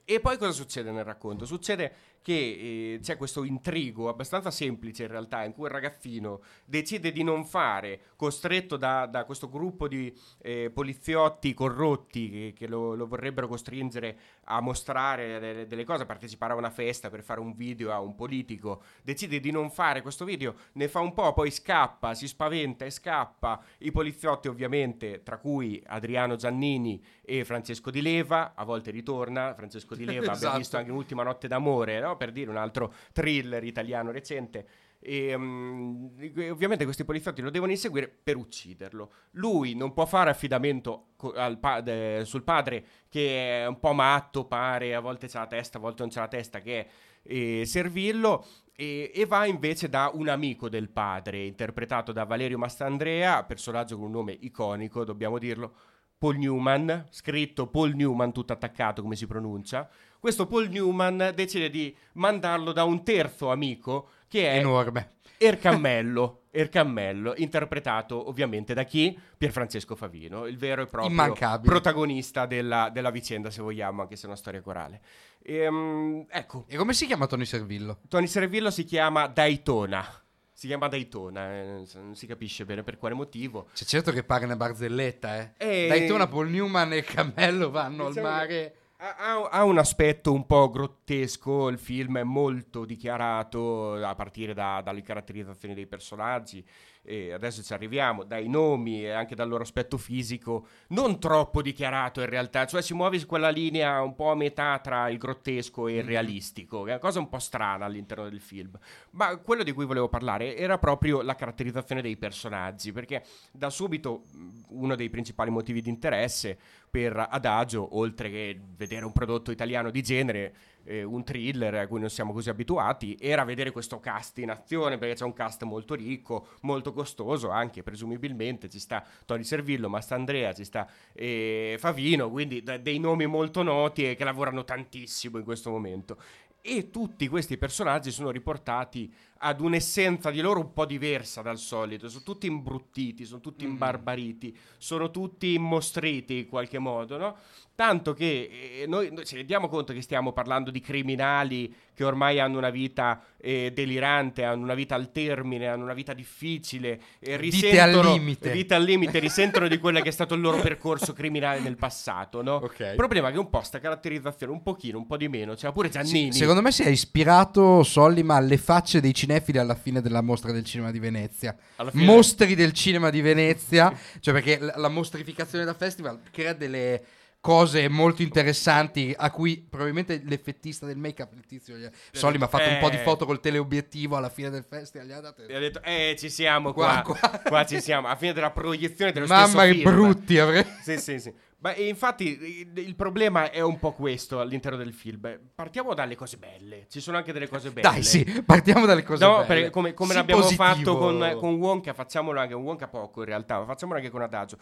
E poi cosa succede nel racconto? Succede che eh, c'è questo intrigo abbastanza semplice in realtà, in cui il ragazzino decide di non fare, costretto da, da questo gruppo di eh, poliziotti corrotti che, che lo, lo vorrebbero costringere a mostrare delle, delle cose, a partecipare a una festa per fare un video a un politico, decide di non fare questo video, ne fa un po', poi scappa, si spaventa e scappa. I poliziotti ovviamente, tra cui Adriano Giannini e Francesco Di Leva, a volte ritorna, Francesco Di Leva abbiamo Esatto. visto anche in Ultima Notte d'amore, no? per dire un altro thriller italiano recente. E, mm, e ovviamente questi poliziotti lo devono inseguire per ucciderlo. Lui non può fare affidamento co- pa- de- sul padre che è un po' matto, pare, a volte c'ha la testa, a volte non c'ha la testa, che è eh, servirlo. E, e va invece da un amico del padre, interpretato da Valerio Mastandrea, personaggio con un nome iconico, dobbiamo dirlo, Paul Newman, scritto Paul Newman tutto attaccato come si pronuncia. Questo Paul Newman decide di mandarlo da un terzo amico che è Enorme. Ercammello, Ercammello, interpretato ovviamente da chi? Pierfrancesco Favino, il vero e proprio protagonista della, della vicenda, se vogliamo, anche se è una storia corale. Ehm, ecco, E come si chiama Tony Servillo? Tony Servillo si chiama Daytona. Si chiama Daytona, eh, non si capisce bene per quale motivo. C'è certo che paga una barzelletta, eh. Eh, Daytona, Paul Newman e Cammello vanno Diciamo al mare. Ha, ha- un aspetto un po' grottesco, il film è molto dichiarato a partire da- dalle caratterizzazioni dei personaggi, e adesso ci arriviamo, dai nomi e anche dal loro aspetto fisico, non troppo dichiarato in realtà, cioè si muove su quella linea un po' a metà tra il grottesco e il realistico, che è una cosa un po' strana all'interno del film. Ma quello di cui volevo parlare era proprio la caratterizzazione dei personaggi, perché da subito mh, uno dei principali motivi di interesse per Adagio, oltre che vedere un prodotto italiano di genere, eh, un thriller a cui non siamo così abituati, era vedere questo cast in azione, perché c'è un cast molto ricco, molto costoso, anche presumibilmente ci sta Tony Servillo, Mastandrea, ci sta eh, Favino, quindi da- dei nomi molto noti e che lavorano tantissimo in questo momento. E tutti questi personaggi sono riportati ad un'essenza di loro un po' diversa dal solito, sono tutti imbruttiti, sono tutti Mm. imbarbariti, sono tutti immostriti in qualche modo, no? Tanto che eh, noi, noi ci rendiamo conto che stiamo parlando di criminali che ormai hanno una vita eh, delirante, hanno una vita al termine, hanno una vita difficile, e Vite al risentono, limite. vite al limite, risentono di quello che è stato il loro percorso criminale nel passato, no? Ok. Il problema è che un po' sta caratterizzazione, un pochino, un po' di meno, c'era pure Sì, Giannini. secondo me si è ispirato Sollima alle facce dei cinefili alla fine della mostra del cinema di Venezia. Alla Mostri del cinema di Venezia, cioè perché la, la mostrificazione da festival crea delle cose molto interessanti a cui probabilmente l'effettista del make-up il tizio gli- Sollima ha fatto un po' di Eh. foto col teleobiettivo alla fine del festival gli ha dato E ha detto, eh, ci siamo qua, Qua, qua, qua. ci siamo, a fine della proiezione dello mamma stesso che film. brutti avrei Sì, sì, sì. Ma e infatti il- problema è un po' questo all'interno del film. Partiamo dalle cose belle. Ci sono anche delle cose belle. dai sì partiamo dalle cose No, belle. perché come, come Sì, l'abbiamo positivo. fatto con, con Wonka, facciamolo anche con Wonka poco in realtà, ma facciamolo anche con Adagio.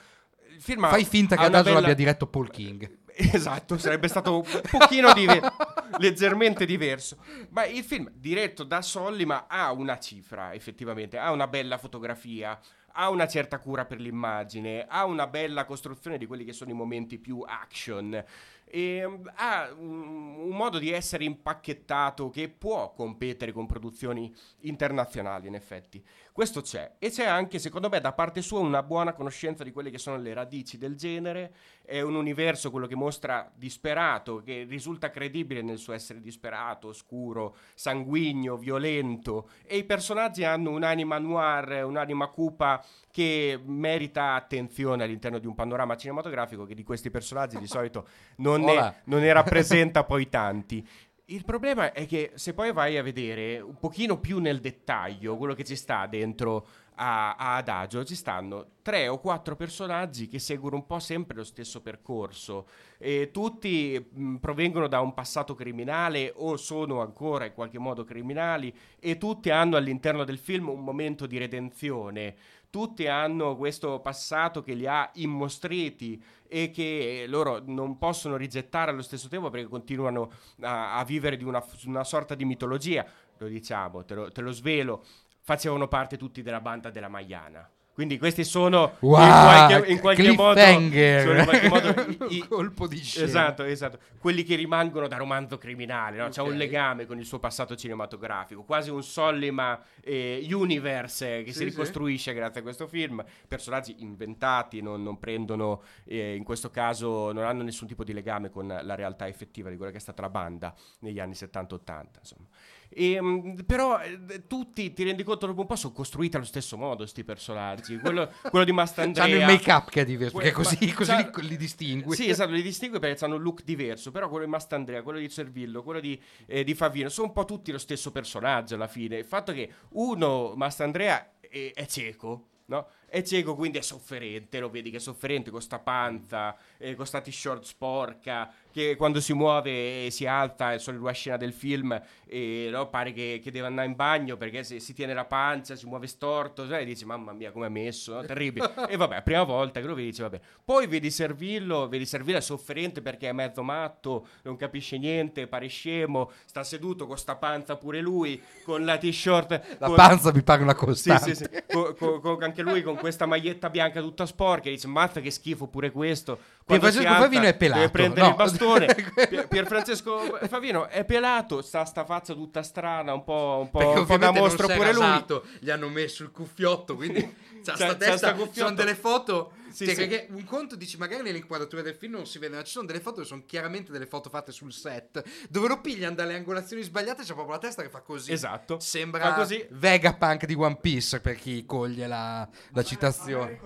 Il film fai finta che Adagio bella- l'abbia diretto Paul King Esatto, sarebbe stato un pochino dive- leggermente diverso. Ma il film, diretto da Sollima, ha una cifra, effettivamente, ha una bella fotografia, ha una certa cura per l'immagine, ha una bella costruzione di quelli che sono i momenti più action. E mm, ha un modo di essere impacchettato che può competere con produzioni internazionali, in effetti. Questo c'è. E c'è anche, secondo me, da parte sua una buona conoscenza di quelle che sono le radici del genere. È un universo, quello che mostra disperato, che risulta credibile nel suo essere disperato, oscuro, sanguigno, violento. E i personaggi hanno un'anima noir, un'anima cupa che merita attenzione all'interno di un panorama cinematografico che di questi personaggi di solito non ne, non ne rappresenta poi tanti. Il problema è che se poi vai a vedere un pochino più nel dettaglio quello che ci sta dentro a, a Adagio, ci stanno tre o quattro personaggi che seguono un po' sempre lo stesso percorso. E tutti mh, provengono da un passato criminale o sono ancora in qualche modo criminali e tutti hanno all'interno del film un momento di redenzione tutti hanno questo passato che li ha immostriti e che loro non possono rigettare allo stesso tempo perché continuano a, a vivere di una, una, sorta di mitologia. Lo diciamo, te lo, te lo svelo, facevano parte tutti della banda della Maiana. Quindi questi sono wow, in qualche, in qualche modo, sono in qualche modo i, colpo di scena. Esatto, esatto. Quelli che rimangono da romanzo criminale, no? okay. c'è un legame con il suo passato cinematografico, quasi un Sollima eh, universe che sì, si ricostruisce sì. grazie a questo film. Personaggi inventati, non, non prendono, eh, in questo caso, non hanno nessun tipo di legame con la realtà effettiva di quella che è stata la banda negli anni 70-80. Insomma. E, ehm, però eh, tutti, ti rendi conto, dopo un po' sono costruiti allo stesso modo questi personaggi. Quello, quello di Mastandrea... Hanno il make-up che è diverso, perché così, così li, li, distingui. Sì, esatto, li distingui perché hanno un look diverso, però quello di Mastandrea, quello di Cervillo, quello di, eh, di Favino, sono un po' tutti lo stesso personaggio alla fine. Il fatto che uno, Mastandrea, è, è cieco, no? È cieco, quindi è sofferente, lo vedi che è sofferente con sta panza, eh, con sta t-shirt sporca, che quando si muove si alza, è solo la scena del film, e no, pare che, che, deve andare in bagno perché se si tiene la pancia, si muove storto, cioè, e dici mamma mia come è messo, no? terribile. e vabbè, prima volta che lo vedi, dici vabbè. Poi vedi Servillo, vedi Servillo è sofferente perché è mezzo matto, non capisce niente, pare scemo, sta seduto con sta panza pure lui, con la t-shirt. La con... panza mi pare una costante. Sì, sì, sì. con, con, anche lui con questa maglietta bianca tutta sporca, dice mazza che schifo pure questo. Pier Francesco Favino è pelato. Deve prendere no. il bastone. Pier, Pier, Francesco Favino è pelato, sta sta faccia tutta strana, un po', un po', un po da mostro pure rasato, lui. Gli hanno messo il cuffiotto, quindi c'ha, c'ha sta testa, ci sono delle foto sì, cioè, sì. un conto dici magari nell'inquadratura del film non si vede, ma ci sono delle foto che sono chiaramente delle foto fatte sul set, dove lo pigliano dalle angolazioni sbagliate c'è proprio la testa che fa così. Esatto. Sembra così. Vegapunk di One Piece per chi coglie la, la citazione.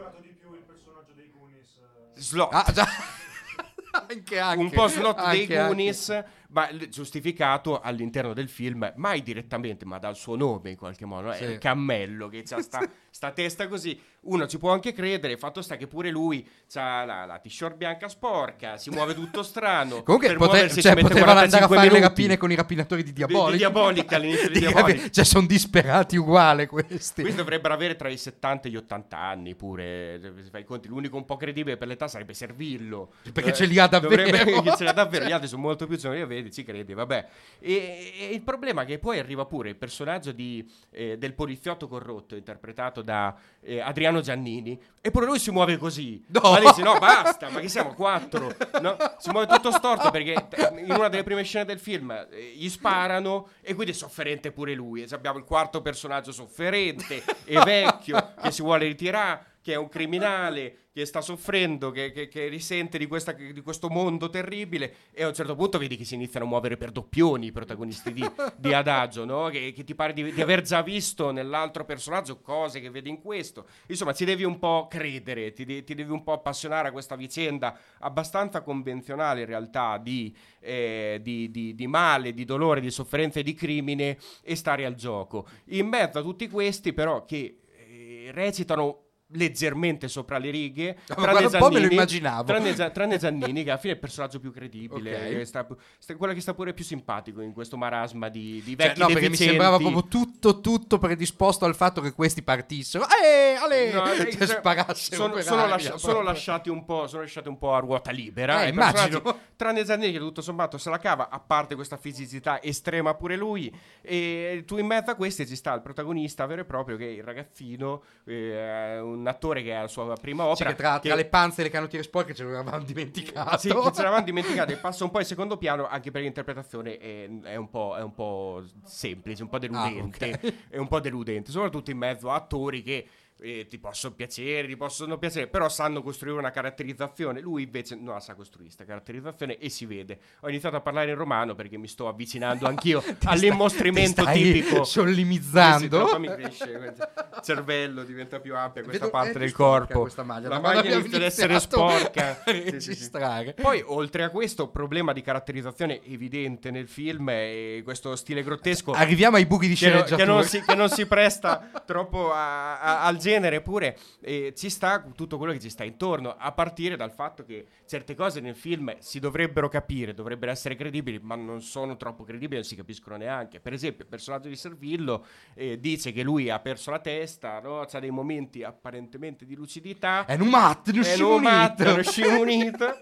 Slot. Ah, già. anche, anche, un po' slot anche, dei Goonies, ma giustificato all'interno del film, mai direttamente, ma dal suo nome in qualche modo. Sì. È il cammello che ha sta, sta, testa così. Uno ci può anche credere, il fatto sta che pure lui ha la, la, t-shirt bianca sporca, si muove tutto strano. Comunque pote- cioè, potevano andare a fare minuti. le rapine con i rapinatori di Diabolic. Di, di Diabolic all'inizio di Diabolic. Cioè sono disperati uguale questi. Questi dovrebbero avere tra i 70 e gli 80 anni pure. Se fai conti, l'unico un po' credibile per l'età sarebbe Servillo. Perché ce li ha davvero. Dovrebbe, ce li ha davvero, gli altri sono molto più giovani, vedi, ci credi, vabbè. E, e, il problema è che poi arriva pure il personaggio di, eh, del poliziotto corrotto interpretato da eh, Adriano Giannini e pure lui si muove così. No, ma dice, no basta, ma che siamo quattro? No? Si muove tutto storto perché in una delle prime scene del film eh, gli sparano e quindi è sofferente pure lui. Abbiamo il quarto personaggio sofferente e vecchio che si vuole ritirare che è un criminale, che sta soffrendo, che, che, che risente di, questa, di, questo mondo terribile e a un certo punto vedi che si iniziano a muovere per doppioni i protagonisti di, di Adagio, no? che, che, ti pare di, di, aver già visto nell'altro personaggio cose che vedi in questo. Insomma, ci devi un po' credere, ti, ti devi un po' appassionare a questa vicenda abbastanza convenzionale in realtà di, eh, di male, di dolore, di sofferenza e di crimine e stare al gioco. In mezzo a tutti questi però che eh, recitano leggermente sopra le righe. Tranne un po' me lo immaginavo. Tranne, tranne, Zannini, che alla fine è il personaggio più credibile. Okay. Sta, sta, quello che sta pure più simpatico in questo marasma di, di cioè, vecchi cioè, No, perché mi sembrava proprio tutto, tutto predisposto al fatto che questi partissero. Eh, ale! No, eh, cioè, sparassero sono, sono, lascia, sono, lasciati un po', sono lasciati un po' a ruota libera. Eh, immagino. Tranne Zannini, che tutto sommato se la cava, a parte questa fisicità estrema pure lui. E tu in mezzo a questi ci sta il protagonista vero e proprio, che è il ragazzino, eh, un un attore che è la sua prima opera. Sì, che tra, tra le panze e le canottiere sporche ce l'avevamo dimenticato. Sì, ce l'avevamo dimenticato e passa un po' in secondo piano anche perché l'interpretazione è, è, un, po', è un, po', semplice, un po' deludente. Ah, okay. È un po' deludente, soprattutto in mezzo a attori che eh, ti possono piacere, ti possono piacere, però sanno costruire una caratterizzazione. Lui invece non la sa costruire questa caratterizzazione e si vede. Ho iniziato a parlare in romano perché mi sto avvicinando anch'io all'immostrimento stai tipico. sollimizzando. Sì, sì, troppo mi cresce, il cervello diventa più ampia questa Vedo- parte del corpo. questa maglia, La quando maglia inizia ad essere sporca. Sì, sì. Poi, oltre a questo problema di caratterizzazione evidente nel film e questo stile grottesco Arriviamo ai buchi di che, no- sceneggiatura. che non si, che non si presta troppo a- a- al genere, pure eh, ci sta tutto quello che ci sta intorno, a partire dal fatto che certe cose nel film si dovrebbero capire, dovrebbero essere credibili, ma non sono troppo credibili, non si capiscono neanche. Per esempio, il personaggio di Servillo eh, dice che lui ha perso la testa, no? ha dei momenti apparentemente di lucidità. È un mat, non È un matto, unito.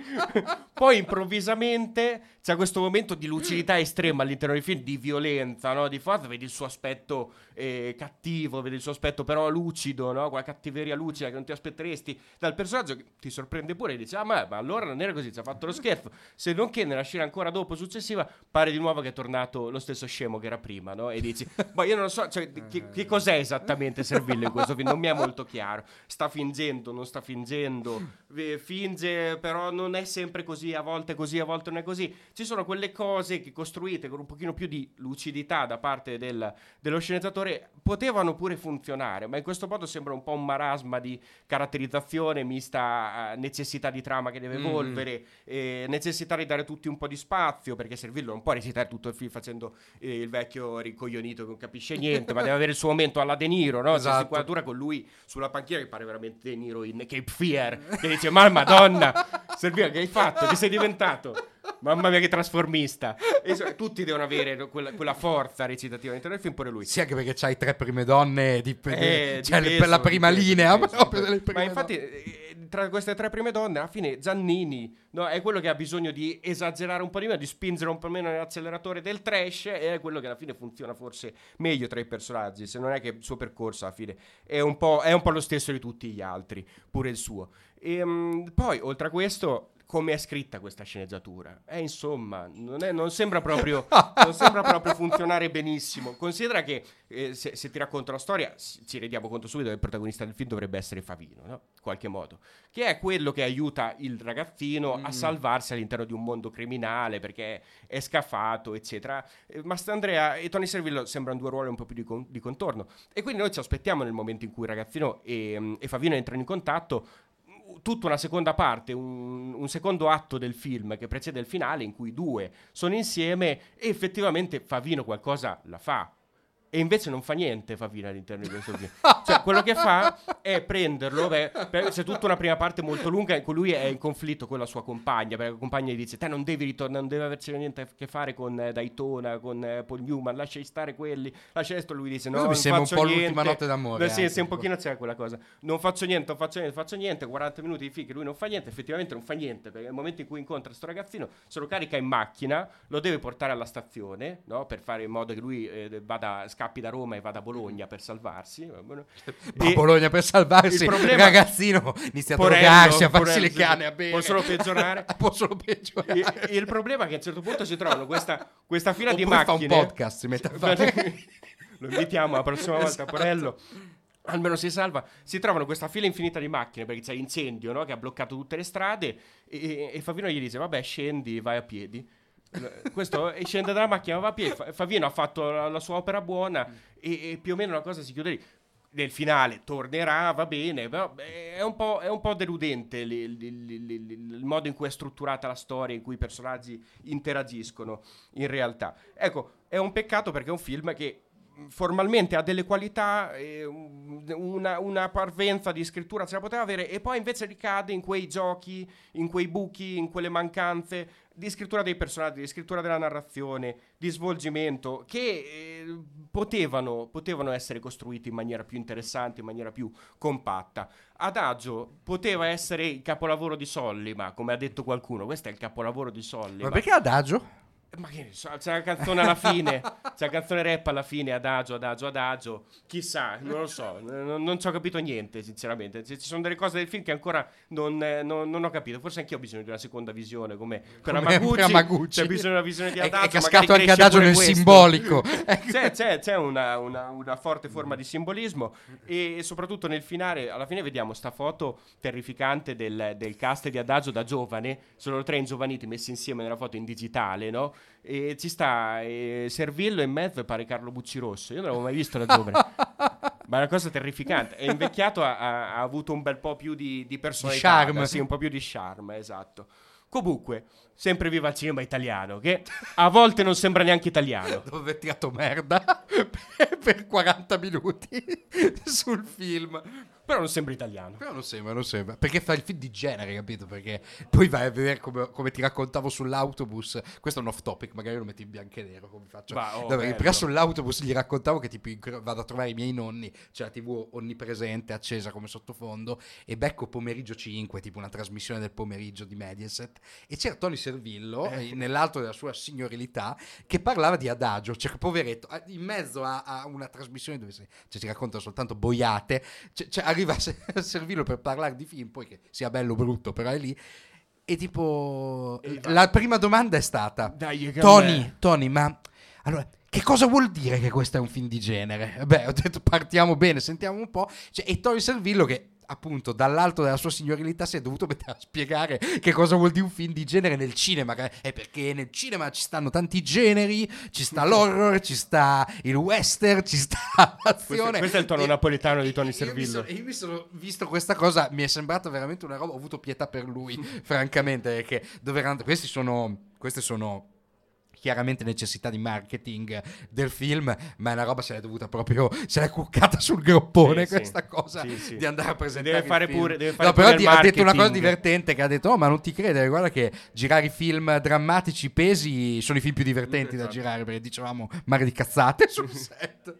Poi improvvisamente c'è questo momento di lucidità estrema all'interno del film, di violenza, no? di forza, vedi il suo aspetto eh, cattivo, vedi il suo aspetto però lucido, no? quella cattiveria lucida che non ti aspetteresti dal personaggio che ti sorprende pure e dici, ah ma, ma allora non era così, ci ha fatto lo scherzo, se non che nella scena ancora dopo, successiva, pare di nuovo che è tornato lo stesso scemo che era prima, no? e dici, ma io non lo so, cioè, che, che cos'è esattamente Servillo in questo film, non mi è molto chiaro, sta fingendo, non sta fingendo, eh, finge però non è sempre così, a volte è così, a volte non è così. Ci sono quelle cose che costruite con un pochino più di lucidità da parte del- dello sceneggiatore potevano pure funzionare, ma in questo modo sembra un po' un marasma di caratterizzazione mista a necessità di trama che deve Mm. evolvere, eh, necessità di dare tutti un po' di spazio, perché Servillo non può recitare tutto il film facendo eh, il vecchio ricoglionito che non capisce niente, ma deve avere il suo momento alla De Niro, no? C'è Esatto. questa inquadratura con lui sulla panchina che pare veramente De Niro in Cape Fear, che dice, ma madonna, Servillo che hai fatto, che sei diventato? Mamma mia che trasformista. E so- tutti devono avere quella, quella forza recitativa all'interno del film, pure lui. Sì, anche perché c'hai tre prime donne di, Eh, cioè, di per la prima peso, linea peso, prime Ma infatti, donne. eh, tra queste tre prime donne, alla fine Giannini no, è quello che ha bisogno di esagerare un po' di meno, di spingere un po' meno nell'acceleratore del trash, e è quello che alla fine funziona forse meglio tra i personaggi. Se non è che il suo percorso alla fine è un po', è un po' lo stesso di tutti gli altri, pure il suo. E, mm, poi, oltre a questo. Come è scritta questa sceneggiatura? Eh, insomma, non, è- non sembra proprio, non sembra proprio funzionare benissimo. Considera che eh, se, se ti racconto la storia, ci rendiamo conto subito che il protagonista del film dovrebbe essere Favino, no? In qualche modo. Che è quello che aiuta il ragazzino a salvarsi all'interno di un mondo criminale perché è scafato, eccetera. Eh, Mastandrea e Tony Servillo sembrano due ruoli un po' più di, con- di contorno. E quindi noi ci aspettiamo nel momento in cui il ragazzino e, e Favino entrano in contatto tutta una seconda parte, un, un secondo atto del film che precede il finale in cui i due sono insieme e effettivamente Favino qualcosa la fa. E invece non fa niente Favino all'interno di questo film. Cioè, quello che fa è prenderlo. beh, per- c'è tutta una prima parte molto lunga in cui lui è in conflitto con la sua compagna. Perché la compagna gli dice: Te non devi ritornare, non deve averci niente a che fare con eh, Daytona, con eh, Paul Newman, lasciali stare quelli. Lascia questo. Lui dice: No, Questo mi non sembra un po' niente. l'ultima notte d'amore, Eh, Sì, sì, un un po'. pochino c'è quella cosa. Non faccio niente, non faccio niente, non faccio niente. 40 minuti di film che lui non fa niente. Effettivamente non fa niente. Perché nel momento in cui incontra questo ragazzino, se lo carica in macchina, lo deve portare alla stazione, no? Per fare in modo che lui eh, vada, scappi da Roma e vada a Bologna per salvarsi. Va bene. Ma E- Bologna per salvarsi, il il problema- ragazzino inizia a Porello, drogarsi, a farsi Porello, le sì. canne, a bere. Può solo peggiorare. Può solo peggiorare. E- il problema è che a un certo punto si trovano questa, questa fila di Oppure fa un macchine. podcast, si mette a fare. Lo invitiamo la prossima volta, Esatto. Porello. Almeno si salva. Si trovano questa fila infinita di macchine perché c'è l'incendio no? che ha bloccato tutte le strade. E, e Favino gli dice: Vabbè, scendi, vai a piedi. Questo scende dalla macchina, va a piedi. Fa- Favino ha fatto la, la sua opera buona e, e più o meno la cosa si chiude lì. Nel finale tornerà, va bene, però beh, è un po', è un po' deludente il, il- il- il- modo in cui è strutturata la storia, in cui i personaggi interagiscono in realtà. Ecco, è un peccato perché è un film che formalmente ha delle qualità, eh, un- una, una parvenza di scrittura se la poteva avere e poi invece ricade in quei giochi, in quei buchi, in quelle mancanze di scrittura dei personaggi, di scrittura della narrazione, di svolgimento che eh, potevano, potevano essere costruiti in maniera più interessante, in maniera più compatta. Adagio poteva essere il capolavoro di Sollima, come ha detto qualcuno, questo è il capolavoro di Sollima. Ma perché adagio? Ma che ne so, c'è la canzone alla fine. C'è la canzone rap alla fine, adagio, adagio, adagio. Chissà, non lo so, non, non ci ho capito niente, sinceramente. Ci ci sono delle cose del film che ancora non, eh, non- non ho capito. Forse anch'io ho bisogno di una seconda visione, come per Amaguchi. C'è bisogno di una visione di È- è adagio. cascato anche adagio nel questo. simbolico. c'è c'è- c'è una, una- una forte forma di simbolismo e soprattutto nel finale, alla fine vediamo sta foto terrificante del, del cast di Adagio da giovane, sono tre ingiovaniti messi insieme nella foto in digitale, no? E ci sta eh, Servillo in mezzo e pare Carlo Buccirosso, io non l'avevo mai visto da giovane. Ma è una cosa terrificante. È invecchiato, ha, ha- avuto un bel po' più di, di personalità. charme. Sì, un po' più di charme, esatto. Comunque, sempre viva il cinema italiano, che a volte non sembra neanche italiano. Dove ho tirato merda per, per 40 minuti sul film. Però non sembra italiano. Però non sembra, non sembra. Perché fa il film di genere, capito? Perché poi vai a vedere come, come ti raccontavo sull'autobus. Questo è un off topic, magari lo metti in bianco e nero come faccio. Va, oh, però sull'autobus gli raccontavo che tipo vado a trovare i miei nonni, c'è la tv onnipresente, accesa come sottofondo, e becco pomeriggio 5, tipo una trasmissione del pomeriggio di Mediaset, e c'era Tony Servillo, eh, nell'alto della sua signorilità, che parlava di adagio, cioè poveretto, in mezzo a, a una trasmissione dove si, cioè, si raccontano soltanto boiate, cioè, cioè, arriva Se- Servillo per parlare di film, poi che sia bello o brutto, però è lì, e tipo, E la prima domanda è stata... Dai, Tony, Tony, ma allora, che cosa vuol dire che questo è un film di genere? Beh, ho detto partiamo bene, sentiamo un po'. Cioè, e Tony Servillo che appunto dall'alto della sua signorilità si è dovuto mettere a spiegare che cosa vuol dire un film di genere nel cinema. È perché nel cinema ci stanno tanti generi, ci sta l'horror, ci sta il western, ci sta l'azione. Questo, questo è il tono E- napoletano di Tony io mi Servillo. sono- Io mi sono visto questa cosa, mi è sembrata veramente una roba. Ho avuto pietà per lui, francamente. Perché dove erano- questi sono, queste sono chiaramente necessità di marketing del film, ma è una roba se l'è dovuta proprio, se l'è cuccata sul groppone Sì, sì. questa cosa Sì, sì. di andare a presentare Deve fare pure- deve fare no, però il ha detto una cosa divertente che ha detto, oh ma non ti credere, guarda che girare i film drammatici pesi sono i film più divertenti da Esatto. girare, perché dicevamo mare di cazzate sul set.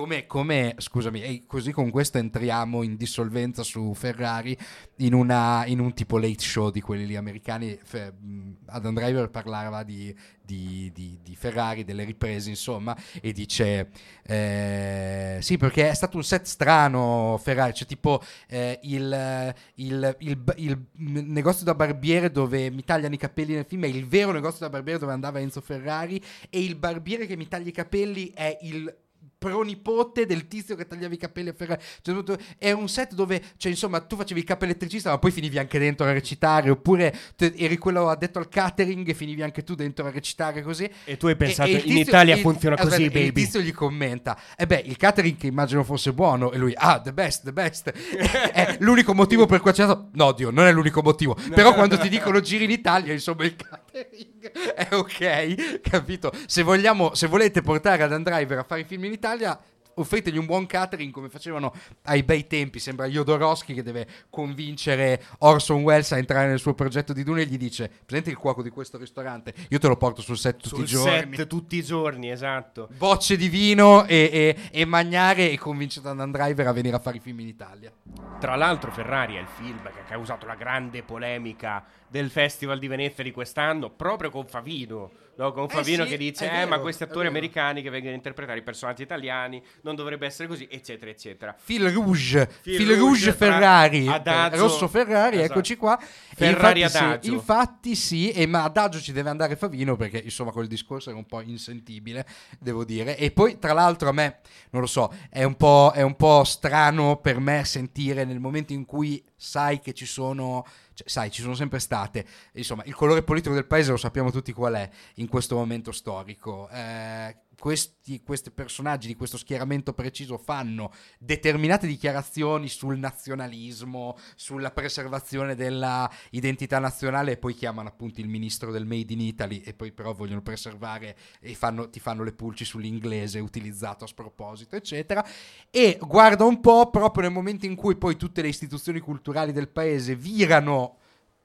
Come, come- scusami, così con questo entriamo in dissolvenza su Ferrari in, una- in un tipo late show di quelli lì americani. Fe- mh, Adam Driver parlava di, di- di- di Ferrari, delle riprese, insomma, e dice: eh, Sì, perché è stato un set strano. Ferrari, cioè tipo eh, il, il- il- il negozio da barbiere dove mi tagliano i capelli nel film è il vero negozio da barbiere dove andava Enzo Ferrari, e il barbiere che mi taglia i capelli è il pronipote del tizio che tagliava i capelli a Ferrari. Cioè, tutto- è un set dove, cioè, insomma, tu facevi il capo elettricista, ma poi finivi anche dentro a recitare, oppure te- eri quello addetto al catering e finivi anche tu dentro a recitare così. E tu hai pensato, il in tizio- Italia il- funziona aspetta, così, e Il baby. tizio gli commenta: E beh, il catering che immagino fosse buono. E lui, ah, the best, the best. è l'unico motivo per cui ho accettato. No, Dio, non è l'unico motivo. Però quando ti dicono giri in Italia, insomma, il catering è ok, capito? Se vogliamo, se volete portare ad Driver a fare i film in Italia. Offritegli un buon catering come facevano ai bei tempi. Sembra Jodorowsky che deve convincere Orson Welles a entrare nel suo progetto di Dune e gli dice: Presenti il cuoco di questo ristorante, io te lo porto sul set tutti Sul i giorni set tutti i giorni, esatto. bocce di vino e, e, e magnare e convince Dan Driver a venire a fare i film in Italia. Tra l'altro Ferrari è il film che ha causato la grande polemica del Festival di Venezia di quest'anno, proprio con Favino. No? Con Eh Favino sì, che dice, è eh vero, ma questi attori vero. americani che vengono a interpretare i personaggi italiani non dovrebbe essere così, eccetera, eccetera. Fil Rouge, Fil Fil, Rouge Ferrari, Adagio- eh, Rosso Ferrari, esatto. eccoci qua. Ferrari infatti, sì, Adagio. infatti sì, e ma Adagio ci deve andare Favino perché insomma quel discorso era un po' insentibile, devo dire. E poi tra l'altro a me, non lo so, è un po', è un po' strano per me sentire nel momento in cui sai che ci sono, cioè, sai, ci sono sempre state, insomma, il colore politico del paese lo sappiamo tutti qual è in questo momento storico. Eh, questi, questi personaggi di questo schieramento preciso fanno determinate dichiarazioni sul nazionalismo, sulla preservazione della identità nazionale e poi chiamano appunto il ministro del Made in Italy e poi però vogliono preservare e fanno- ti fanno le pulci sull'inglese utilizzato a sproposito, eccetera. E guarda un po' proprio nel momento in cui poi tutte le istituzioni culturali del paese virano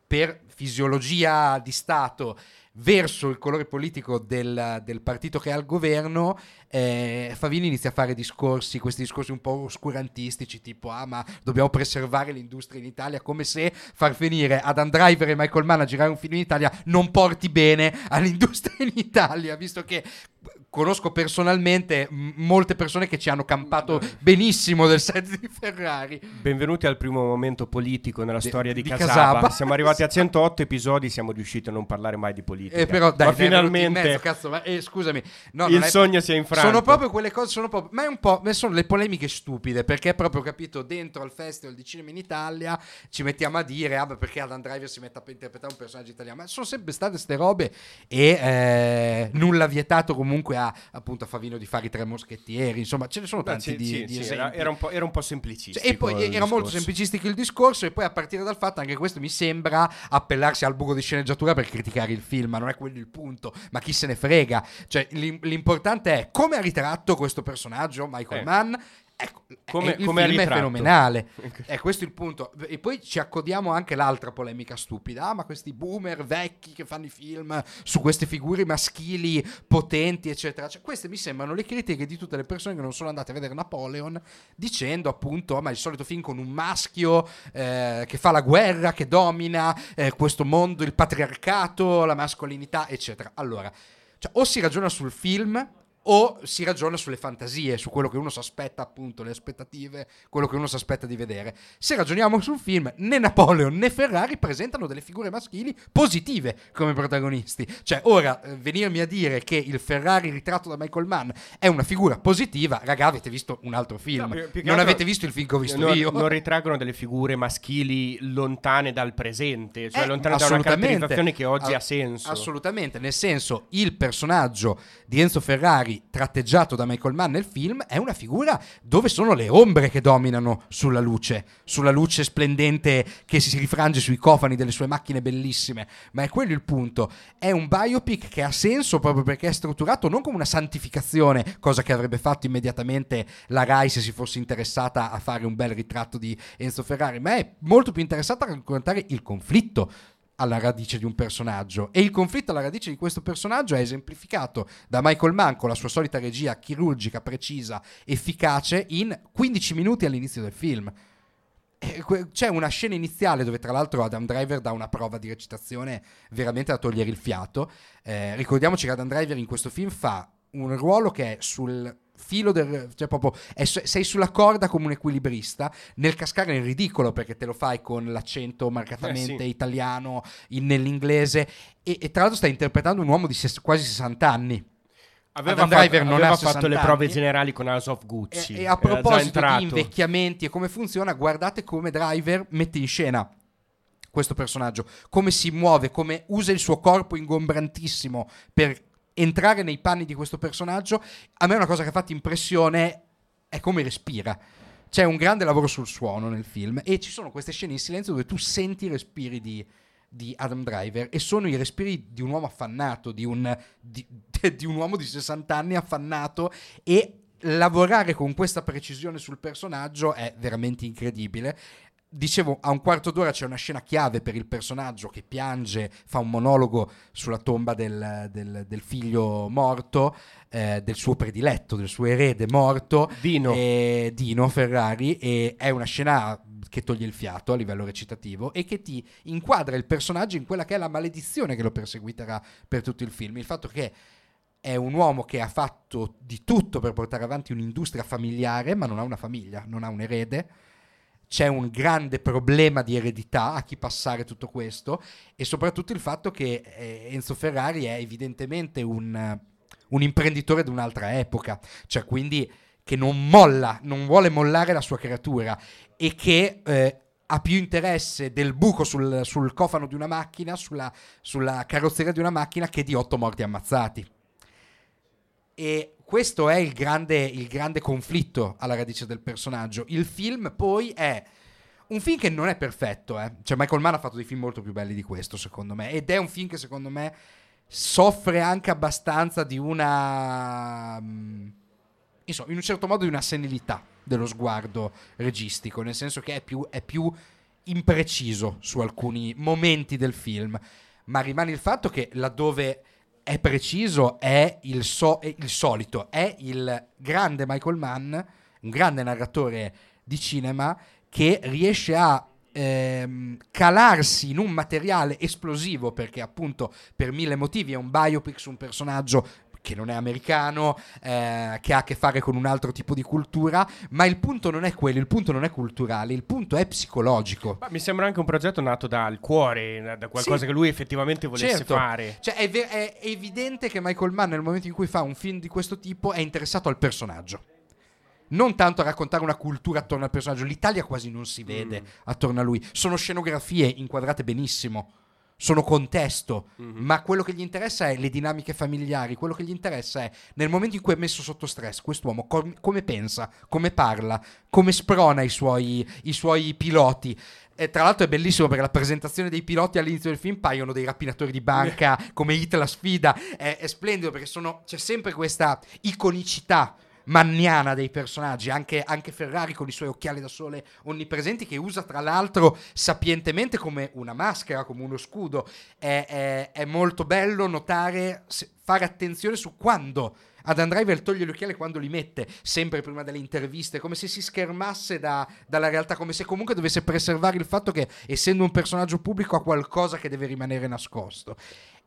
per fisiologia di Stato verso il colore politico del, del partito che è al governo, eh, Favini inizia a fare discorsi, questi discorsi un po' oscurantistici, tipo ah ma dobbiamo preservare l'industria in Italia, come se far venire Adam Driver e Michael Mann a girare un film in Italia non porti bene all'industria in Italia, visto che conosco personalmente m- molte persone che ci hanno campato benissimo del set di Ferrari. Benvenuti al primo momento politico nella Di- storia di, di Casaba. Casaba. Siamo arrivati a 108 episodi, siamo riusciti a non parlare mai di politica. Eh, però dai, Ma finalmente mezzo, cazzo, ma, eh, scusami. No, il è- sogno si è infranto. Sono proprio quelle cose, sono proprio, ma è un po', sono le polemiche stupide, perché proprio, capito, dentro al Festival di Cinema in Italia ci mettiamo a dire, ah beh, perché Adam Driver si mette a interpretare un personaggio italiano, ma sono sempre state ste robe e eh, nulla vietato comunque a, appunto, a Favino di fare i tre moschettieri, insomma, ce ne sono Beh, tanti sì, di, sì, di sì, esempi. era, era un po', era un po' semplicistico. Cioè, e poi era molto discorso. semplicistico il discorso e poi a partire dal fatto anche questo mi sembra appellarsi al buco di sceneggiatura per criticare il film, ma non è quello il punto, ma chi se ne frega. Cioè l'im- l'importante è come ha ritratto questo personaggio Michael Eh. Mann. Ecco, Come- eh, il come film è fenomenale. È questo il punto. E poi ci accodiamo anche all'altra polemica stupida. Ah, ma questi boomer vecchi che fanno i film su queste figure maschili potenti, eccetera. Cioè, queste mi sembrano le critiche di tutte le persone che non sono andate a vedere Napoleon, dicendo appunto: "Ah, ma il solito film con un maschio eh, che fa la guerra, che domina eh, questo mondo, il patriarcato, la mascolinità, eccetera. Allora, cioè, o si ragiona sul film o si ragiona sulle fantasie, su quello che uno si aspetta, appunto, le aspettative, quello che uno si aspetta di vedere. Se ragioniamo sul film, né Napoleon né Ferrari presentano delle figure maschili positive come protagonisti. Cioè, ora eh, venirmi a dire che il Ferrari ritratto da Michael Mann è una figura positiva, raga, avete visto un altro film. No, più- più non altro- avete visto il film che ho visto non, io. non ritraggono delle figure maschili lontane dal presente, cioè Eh, lontane da una caratterizzazione che oggi A- ha senso. Assolutamente, nel senso, il personaggio di Enzo Ferrari tratteggiato da Michael Mann nel film è una figura dove sono le ombre che dominano sulla luce, sulla luce splendente che si rifrange sui cofani delle sue macchine bellissime. Ma è quello il punto. È un biopic che ha senso proprio perché è strutturato non come una santificazione, cosa che avrebbe fatto immediatamente la Rai se si fosse interessata a fare un bel ritratto di Enzo Ferrari, ma è molto più interessata a raccontare il conflitto alla radice di un personaggio e il conflitto alla radice di questo personaggio è esemplificato da Michael Mann con la sua solita regia chirurgica, precisa, efficace in 15 minuti all'inizio del film. E que- C'è una scena iniziale dove tra l'altro Adam Driver dà una prova di recitazione veramente da togliere il fiato. Eh, ricordiamoci che Adam Driver in questo film fa un ruolo che è sul filo del... cioè proprio è sei sulla corda come un equilibrista nel cascare nel ridicolo perché te lo fai con l'accento marcatamente Eh, sì. italiano in- nell'inglese e, e tra l'altro stai interpretando un uomo di ses- quasi 60 anni. Aveva, Adam fatto, Driver non aveva ha fatto 60 le prove anni. generali con House of Gucci. E, e a proposito di invecchiamenti e come funziona, guardate come Driver mette in scena questo personaggio, come si muove, come usa il suo corpo ingombrantissimo per entrare nei panni di questo personaggio. A me una cosa che ha fatto impressione è come respira. C'è un grande lavoro sul suono nel film e ci sono queste scene in silenzio dove tu senti i respiri di, di Adam Driver e sono i respiri di un uomo affannato, di un, di- di un uomo di 60 anni affannato e lavorare con questa precisione sul personaggio è veramente incredibile. Dicevo, a un quarto d'ora c'è una scena chiave per il personaggio che piange, fa un monologo sulla tomba del, del- del figlio morto, eh, del suo prediletto, del suo erede morto, Dino. e Dino Ferrari, e è una scena che toglie il fiato a livello recitativo e che ti inquadra il personaggio in quella che è la maledizione che lo perseguiterà per tutto il film. Il fatto che è un uomo che ha fatto di tutto per portare avanti un'industria familiare, ma non ha una famiglia, non ha un erede. C'è un grande problema di eredità a chi passare tutto questo e soprattutto il fatto che eh, Enzo Ferrari è evidentemente un, un imprenditore di un'altra epoca, cioè quindi che non molla, non vuole mollare la sua creatura e che eh, ha più interesse del buco sul, sul cofano di una macchina, sulla, sulla carrozzeria di una macchina, che di otto morti ammazzati. E questo è il grande, il grande conflitto alla radice del personaggio. Il film poi è un film che non è perfetto, eh. Cioè Michael Mann ha fatto dei film molto più belli di questo, secondo me. Ed è un film che secondo me soffre anche abbastanza di una... mm, Insomma, in un certo modo di una senilità dello sguardo registico, nel senso che è più, è più impreciso su alcuni momenti del film. Ma rimane il fatto che laddove è preciso è il, so- è il solito, è il grande Michael Mann, un grande narratore di cinema che riesce a ehm, calarsi in un materiale esplosivo perché appunto per mille motivi è un biopic su un personaggio che non è americano, eh, che ha a che fare con un altro tipo di cultura, ma il punto non è quello, il punto non è culturale, il punto è psicologico. Ma mi sembra anche un progetto nato dal cuore, da qualcosa Sì. che lui effettivamente volesse Certo. fare. Cioè, è, ve- è evidente che Michael Mann, nel momento in cui fa un film di questo tipo, è interessato al personaggio. Non tanto a raccontare una cultura attorno al personaggio. L'Italia quasi non si vede Mm. attorno a lui. Sono scenografie inquadrate benissimo. Sono contesto. Mhm. Ma quello che gli interessa è le dinamiche familiari. Quello che gli interessa è nel momento in cui è messo sotto stress, quest'uomo com- come pensa, come parla, come sprona i suoi, i suoi piloti. E tra l'altro è bellissimo perché la presentazione dei piloti all'inizio del film paiono dei rapinatori di banca come Hit la sfida. È, è splendido perché sono- c'è sempre questa iconicità manniana dei personaggi, anche, anche Ferrari con i suoi occhiali da sole onnipresenti che usa tra l'altro sapientemente come una maschera, come uno scudo. È, è- è molto bello notare, fare attenzione su quando Adam Driver toglie gli occhiali quando li mette, sempre prima delle interviste, come se si schermasse da- dalla realtà, come se comunque dovesse preservare il fatto che essendo un personaggio pubblico ha qualcosa che deve rimanere nascosto.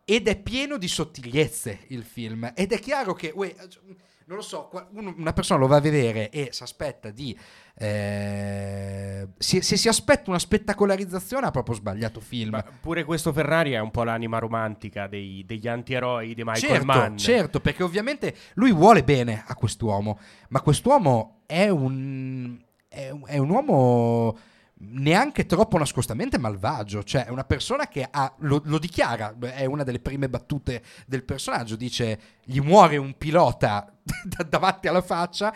Ed è pieno di sottigliezze il film. Ed è chiaro che, uè, non lo so, una persona lo va a vedere e si aspetta di... eh, si- se si aspetta una spettacolarizzazione ha proprio sbagliato film. Ma pure questo Ferrari è un po' l'anima romantica dei- degli antieroi di Michael certo, Mann. certo, perché ovviamente lui vuole bene a quest'uomo, ma quest'uomo è un, è un, è un uomo neanche troppo nascostamente malvagio, cioè è una persona che ha, lo, lo dichiara, è una delle prime battute del personaggio, dice gli muore un pilota da- davanti alla faccia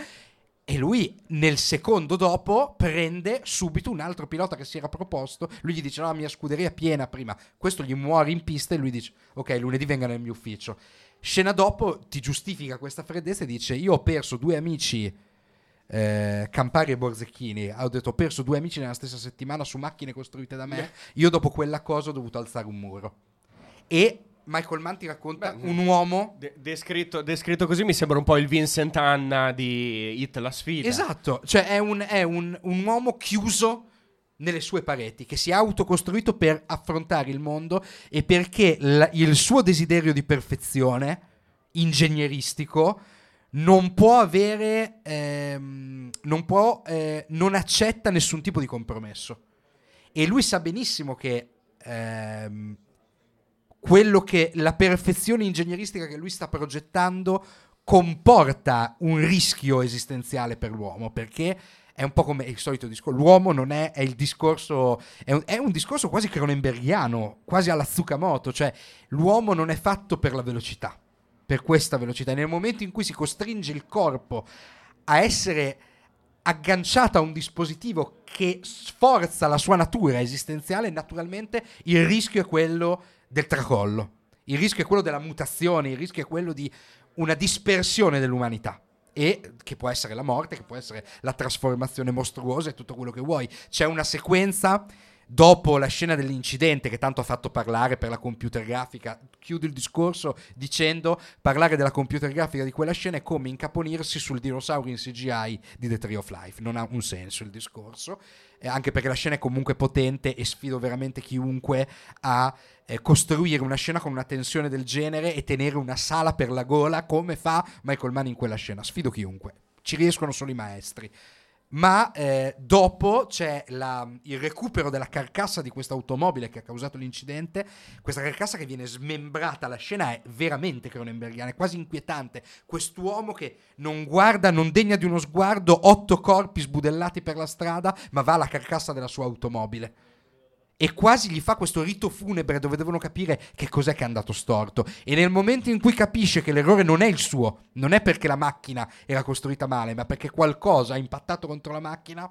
e lui nel secondo dopo prende subito un altro pilota che si era proposto. Lui gli dice: No, la mia scuderia è piena prima. Questo gli muore in pista e lui dice: Ok, lunedì venga nel mio ufficio. Scena dopo ti giustifica questa freddezza e dice: Io ho perso due amici. Eh, Campari e Borzecchini ho detto ho perso due amici nella stessa settimana su macchine costruite da me. Io dopo quella cosa ho dovuto alzare un muro. E Michael Mann ti racconta Beh, un uomo De- descritto, descritto così mi sembra un po' il Vincent Anna di Hit la sfida. Esatto, cioè è un, è un- un uomo chiuso nelle sue pareti, che si è autocostruito per affrontare il mondo e perché la- il suo desiderio di perfezione ingegneristico non può avere, ehm, non può, eh, non accetta nessun tipo di compromesso. E lui sa benissimo che ehm, quello che la perfezione ingegneristica che lui sta progettando comporta un rischio esistenziale per l'uomo perché è un po' come il solito discorso l'uomo non è, è il discorso è un, è un discorso quasi cronenbergiano quasi alla Tsukamoto cioè l'uomo non è fatto per la velocità per questa velocità nel momento in cui si costringe il corpo a essere agganciato a un dispositivo che sforza la sua natura esistenziale, naturalmente il rischio è quello del tracollo, il rischio è quello della mutazione, il rischio è quello di una dispersione dell'umanità. E che può essere la morte, che può essere la trasformazione mostruosa e tutto quello che vuoi. C'è una sequenza dopo la scena dell'incidente che tanto ha fatto parlare per la computer grafica, chiudo il discorso dicendo parlare della computer grafica di quella scena è come incaponirsi sul dinosauro in CGI di The Tree of Life, non ha un senso il discorso, eh, anche perché la scena è comunque potente e sfido veramente chiunque a eh, costruire una scena con una tensione del genere e tenere una sala per la gola come fa Michael Mann in quella scena, sfido chiunque, ci riescono solo i maestri ma eh, dopo c'è la- il recupero della carcassa di questa automobile che ha causato l'incidente, questa carcassa che viene smembrata, la scena è veramente cronenbergiana, è quasi inquietante, quest'uomo che non guarda, non degna di uno sguardo, otto corpi sbudellati per la strada, ma va alla carcassa della sua automobile. E quasi gli fa questo rito funebre dove devono capire che cos'è che è andato storto. E nel momento in cui capisce che l'errore non è il suo, non è perché la macchina era costruita male, ma perché qualcosa ha impattato contro la macchina,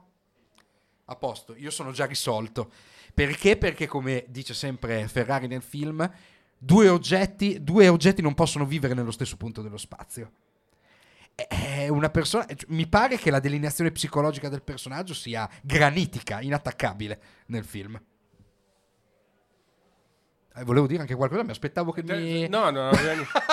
a posto, io sono già risolto. Perché? Perché, come dice sempre Ferrari nel film, due oggetti, due oggetti non possono vivere nello stesso punto dello spazio. È una persona. Mi pare che la delineazione psicologica del personaggio sia granitica, inattaccabile nel film. Eh, volevo dire anche qualcosa, mi aspettavo che mi. Eh, No, no, no,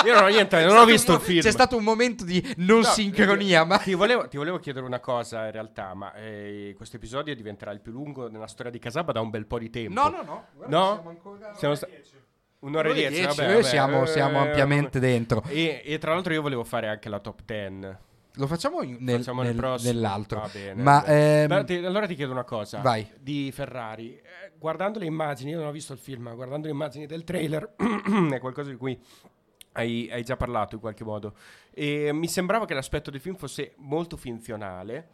io non ho niente, non ho visto il film. C'è stato un momento di non No, sincronia, ma. Ti volevo, ti volevo chiedere una cosa in realtà, ma eh, questo episodio diventerà il più lungo nella storia di Casaba da un bel po' di tempo. No, no, no. guarda, No? siamo ancora- Siamo sta- Un'ora e Un'ora e dieci, dieci, vabbè, noi vabbè, siamo- eh, siamo ampiamente dentro. E, e tra l'altro io volevo fare anche la top 10. Lo facciamo nel- Facciamo nel nel- nell'altro. Va bene, Ma ehm, Beh, ti- allora ti chiedo una cosa. Vai. Di Ferrari. Eh, guardando le immagini, io non ho visto il film, ma guardando le immagini del trailer, è qualcosa di cui hai, hai già parlato in qualche modo. E mi sembrava che l'aspetto del film fosse molto finzionale,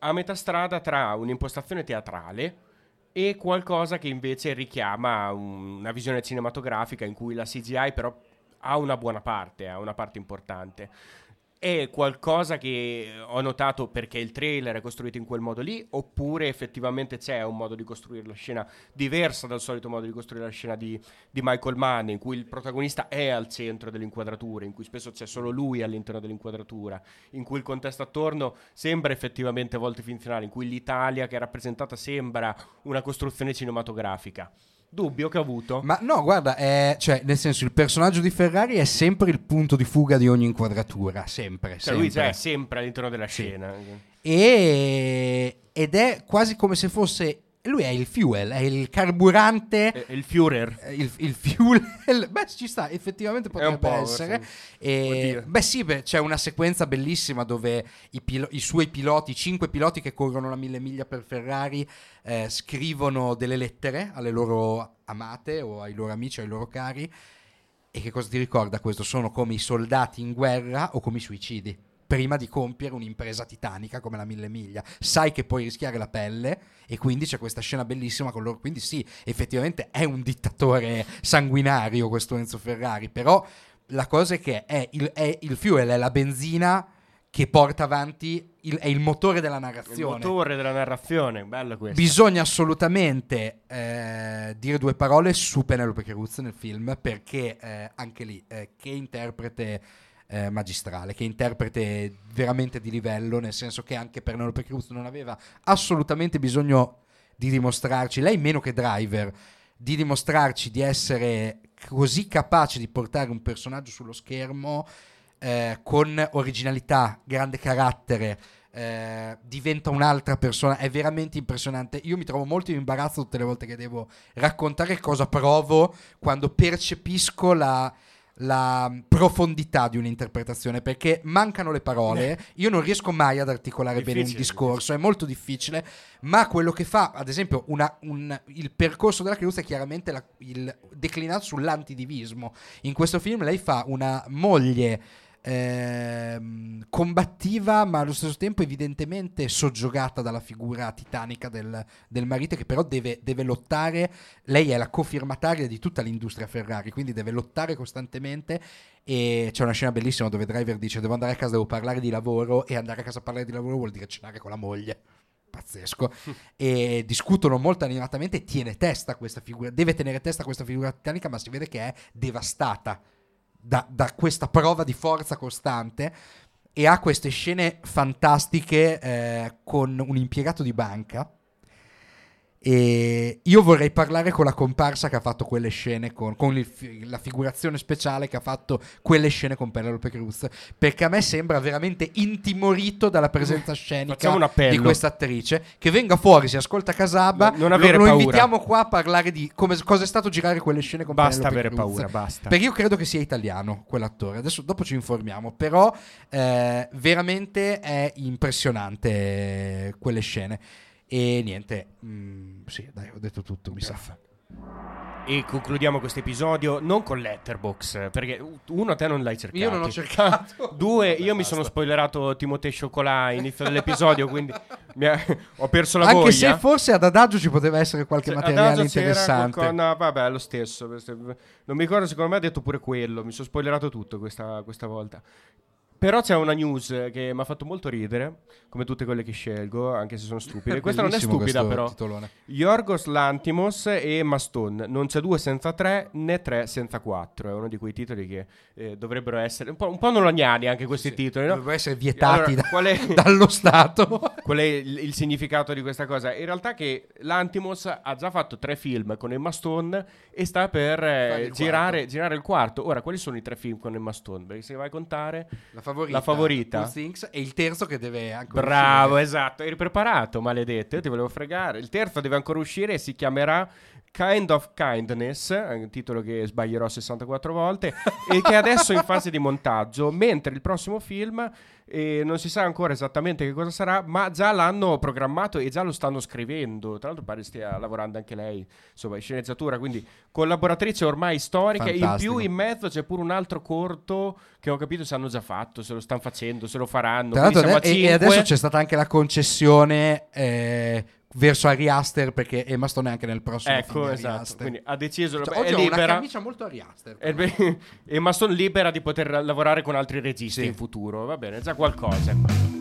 a metà strada tra un'impostazione teatrale e qualcosa che invece richiama un- una visione cinematografica in cui la CGI però ha una buona parte, ha una parte importante. È qualcosa che ho notato perché il trailer è costruito in quel modo lì, oppure effettivamente c'è un modo di costruire la scena diversa dal solito modo di costruire la scena di, di Michael Mann, in cui il protagonista è al centro dell'inquadratura, in cui spesso c'è solo lui all'interno dell'inquadratura, in cui il contesto attorno sembra effettivamente a volte finzionale, in cui l'Italia che è rappresentata sembra una costruzione cinematografica. Dubbio che ho avuto. Ma no, guarda, è- cioè, nel senso, il personaggio di Ferrari è sempre il punto di fuga di ogni inquadratura, sempre. Cioè, lui sempre. c'è sempre all'interno della scena. E- ed è quasi come se fosse. Lui è il fuel, è il carburante. È- il Führer. eh, Il, il fuel, beh, ci sta, effettivamente potrebbe po', essere. E- beh, sì, beh, c'è una sequenza bellissima dove i, pilo- i suoi piloti, i cinque piloti che corrono la mille miglia per Ferrari, eh, scrivono delle lettere alle loro amate o ai loro amici, ai loro cari. E che cosa ti ricorda questo? Sono come i soldati in guerra o come i suicidi. Prima di compiere un'impresa titanica come la mille miglia, sai che puoi rischiare la pelle, e quindi c'è questa scena bellissima con loro. Quindi, sì, effettivamente è un dittatore sanguinario questo Enzo Ferrari. Però la cosa è che è il, è il fuel, è la benzina che porta avanti, il- è il motore della Il narrazione. motore della narrazione, bello questo. Bisogna assolutamente eh, dire due parole su Penelope Cruz nel film perché eh, anche lì eh, che interprete eh, magistrale, che interprete veramente di livello, nel senso che anche Penelope Cruz non aveva assolutamente bisogno di dimostrarci, lei meno che Driver, di dimostrarci di essere così capace di portare un personaggio sullo schermo eh, con originalità, grande carattere, eh, diventa un'altra persona, è veramente impressionante. Io mi trovo molto in imbarazzo tutte le volte che devo raccontare cosa provo quando percepisco la, la profondità di un'interpretazione perché mancano le parole. Io non riesco mai ad articolare bene un discorso, è molto difficile. Ma quello che fa, ad esempio, una- un- il percorso della Cruz è chiaramente la- il declinato sull'antidivismo. In questo film lei fa una moglie ehm, combattiva, ma allo stesso tempo evidentemente soggiogata dalla figura titanica del, del marito, che però deve, deve lottare. Lei è la cofirmataria di tutta l'industria Ferrari, quindi deve lottare costantemente. E c'è una scena bellissima dove Driver dice: Devo andare a casa, devo parlare di lavoro. E andare a casa a parlare di lavoro vuol dire cenare con la moglie pazzesco e discutono molto animatamente tiene testa questa figura deve tenere testa questa figura titanica ma si vede che è devastata da, da questa prova di forza costante e ha queste scene fantastiche eh, con un impiegato di banca e io vorrei parlare con la comparsa che ha fatto quelle scene con, con il la figurazione speciale che ha fatto quelle scene con Penelope Cruz perché a me sembra veramente intimorito dalla presenza scenica un appello. di questa attrice che venga fuori si ascolta Casaba No, non lo- avere lo, paura. invitiamo qua a parlare di come, cosa è stato girare quelle scene con Basta Penelope avere Cruz. paura, basta. perché io credo che sia italiano quell'attore adesso dopo ci informiamo però eh, veramente è impressionante eh, quelle scene e niente mm, sì dai ho detto tutto mi sa E concludiamo questo episodio non con Letterbox, perché uno te non l'hai cercato. io non ho cercato Due, Vabbè, io mi basta. sono spoilerato Timothée Chocolat all'inizio dell'episodio, quindi mi ha- ho perso la anche voglia. se forse ad Adagio ci poteva essere qualche Se- materiale interessante qualcosa- no, vabbè, lo stesso. Non mi ricordo, secondo me ha detto pure quello. Mi sono spoilerato tutto questa, questa volta. Però c'è una news che mi ha fatto molto ridere, come tutte quelle che scelgo, anche se sono stupide. Questa non è stupida, però. titolone. Yorgos Lantimos e Emma Stone. Non c'è due senza tre, né tre senza quattro. È uno di quei titoli che eh, dovrebbero essere un po', un po' anche questi titoli, no? dovrebbero essere vietati Allora, da- qual è- dallo Stato Qual è il, il significato di questa cosa? In realtà che l'Antimos ha già fatto tre film con Emma Stone e sta per eh, il girare, girare il quarto. Ora, quali sono i tre film con Emma Stone? Perché se vai a contare... La favorita. La favorita. Things, e il terzo che deve anche Bravo, uscire. esatto, eri preparato, maledetto, io ti volevo fregare. Il terzo deve ancora uscire e si chiamerà Kind of Kindness, un titolo che sbaglierò 64 volte, e che è adesso in fase di montaggio, mentre il prossimo film eh, non si sa ancora esattamente che cosa sarà, ma già l'hanno programmato e già lo stanno scrivendo. Tra l'altro pare stia lavorando anche lei, insomma, in sceneggiatura, quindi collaboratrice ormai storica. Fantastico. In più in mezzo c'è pure un altro corto che ho capito se hanno già fatto, se lo stanno facendo, se lo faranno. Tra l'altro, Quindi siamo a ade- e, adesso c'è stata anche la concessione eh, verso Ari Aster perché Emma Stone è anche nel prossimo Ecco, esatto. Quindi ha deciso, Cioè, è ho una libera. camicia molto Ari Aster. E beh, e ma sono libera di poter lavorare con altri registi Sì. in futuro, va bene, già qualcosa.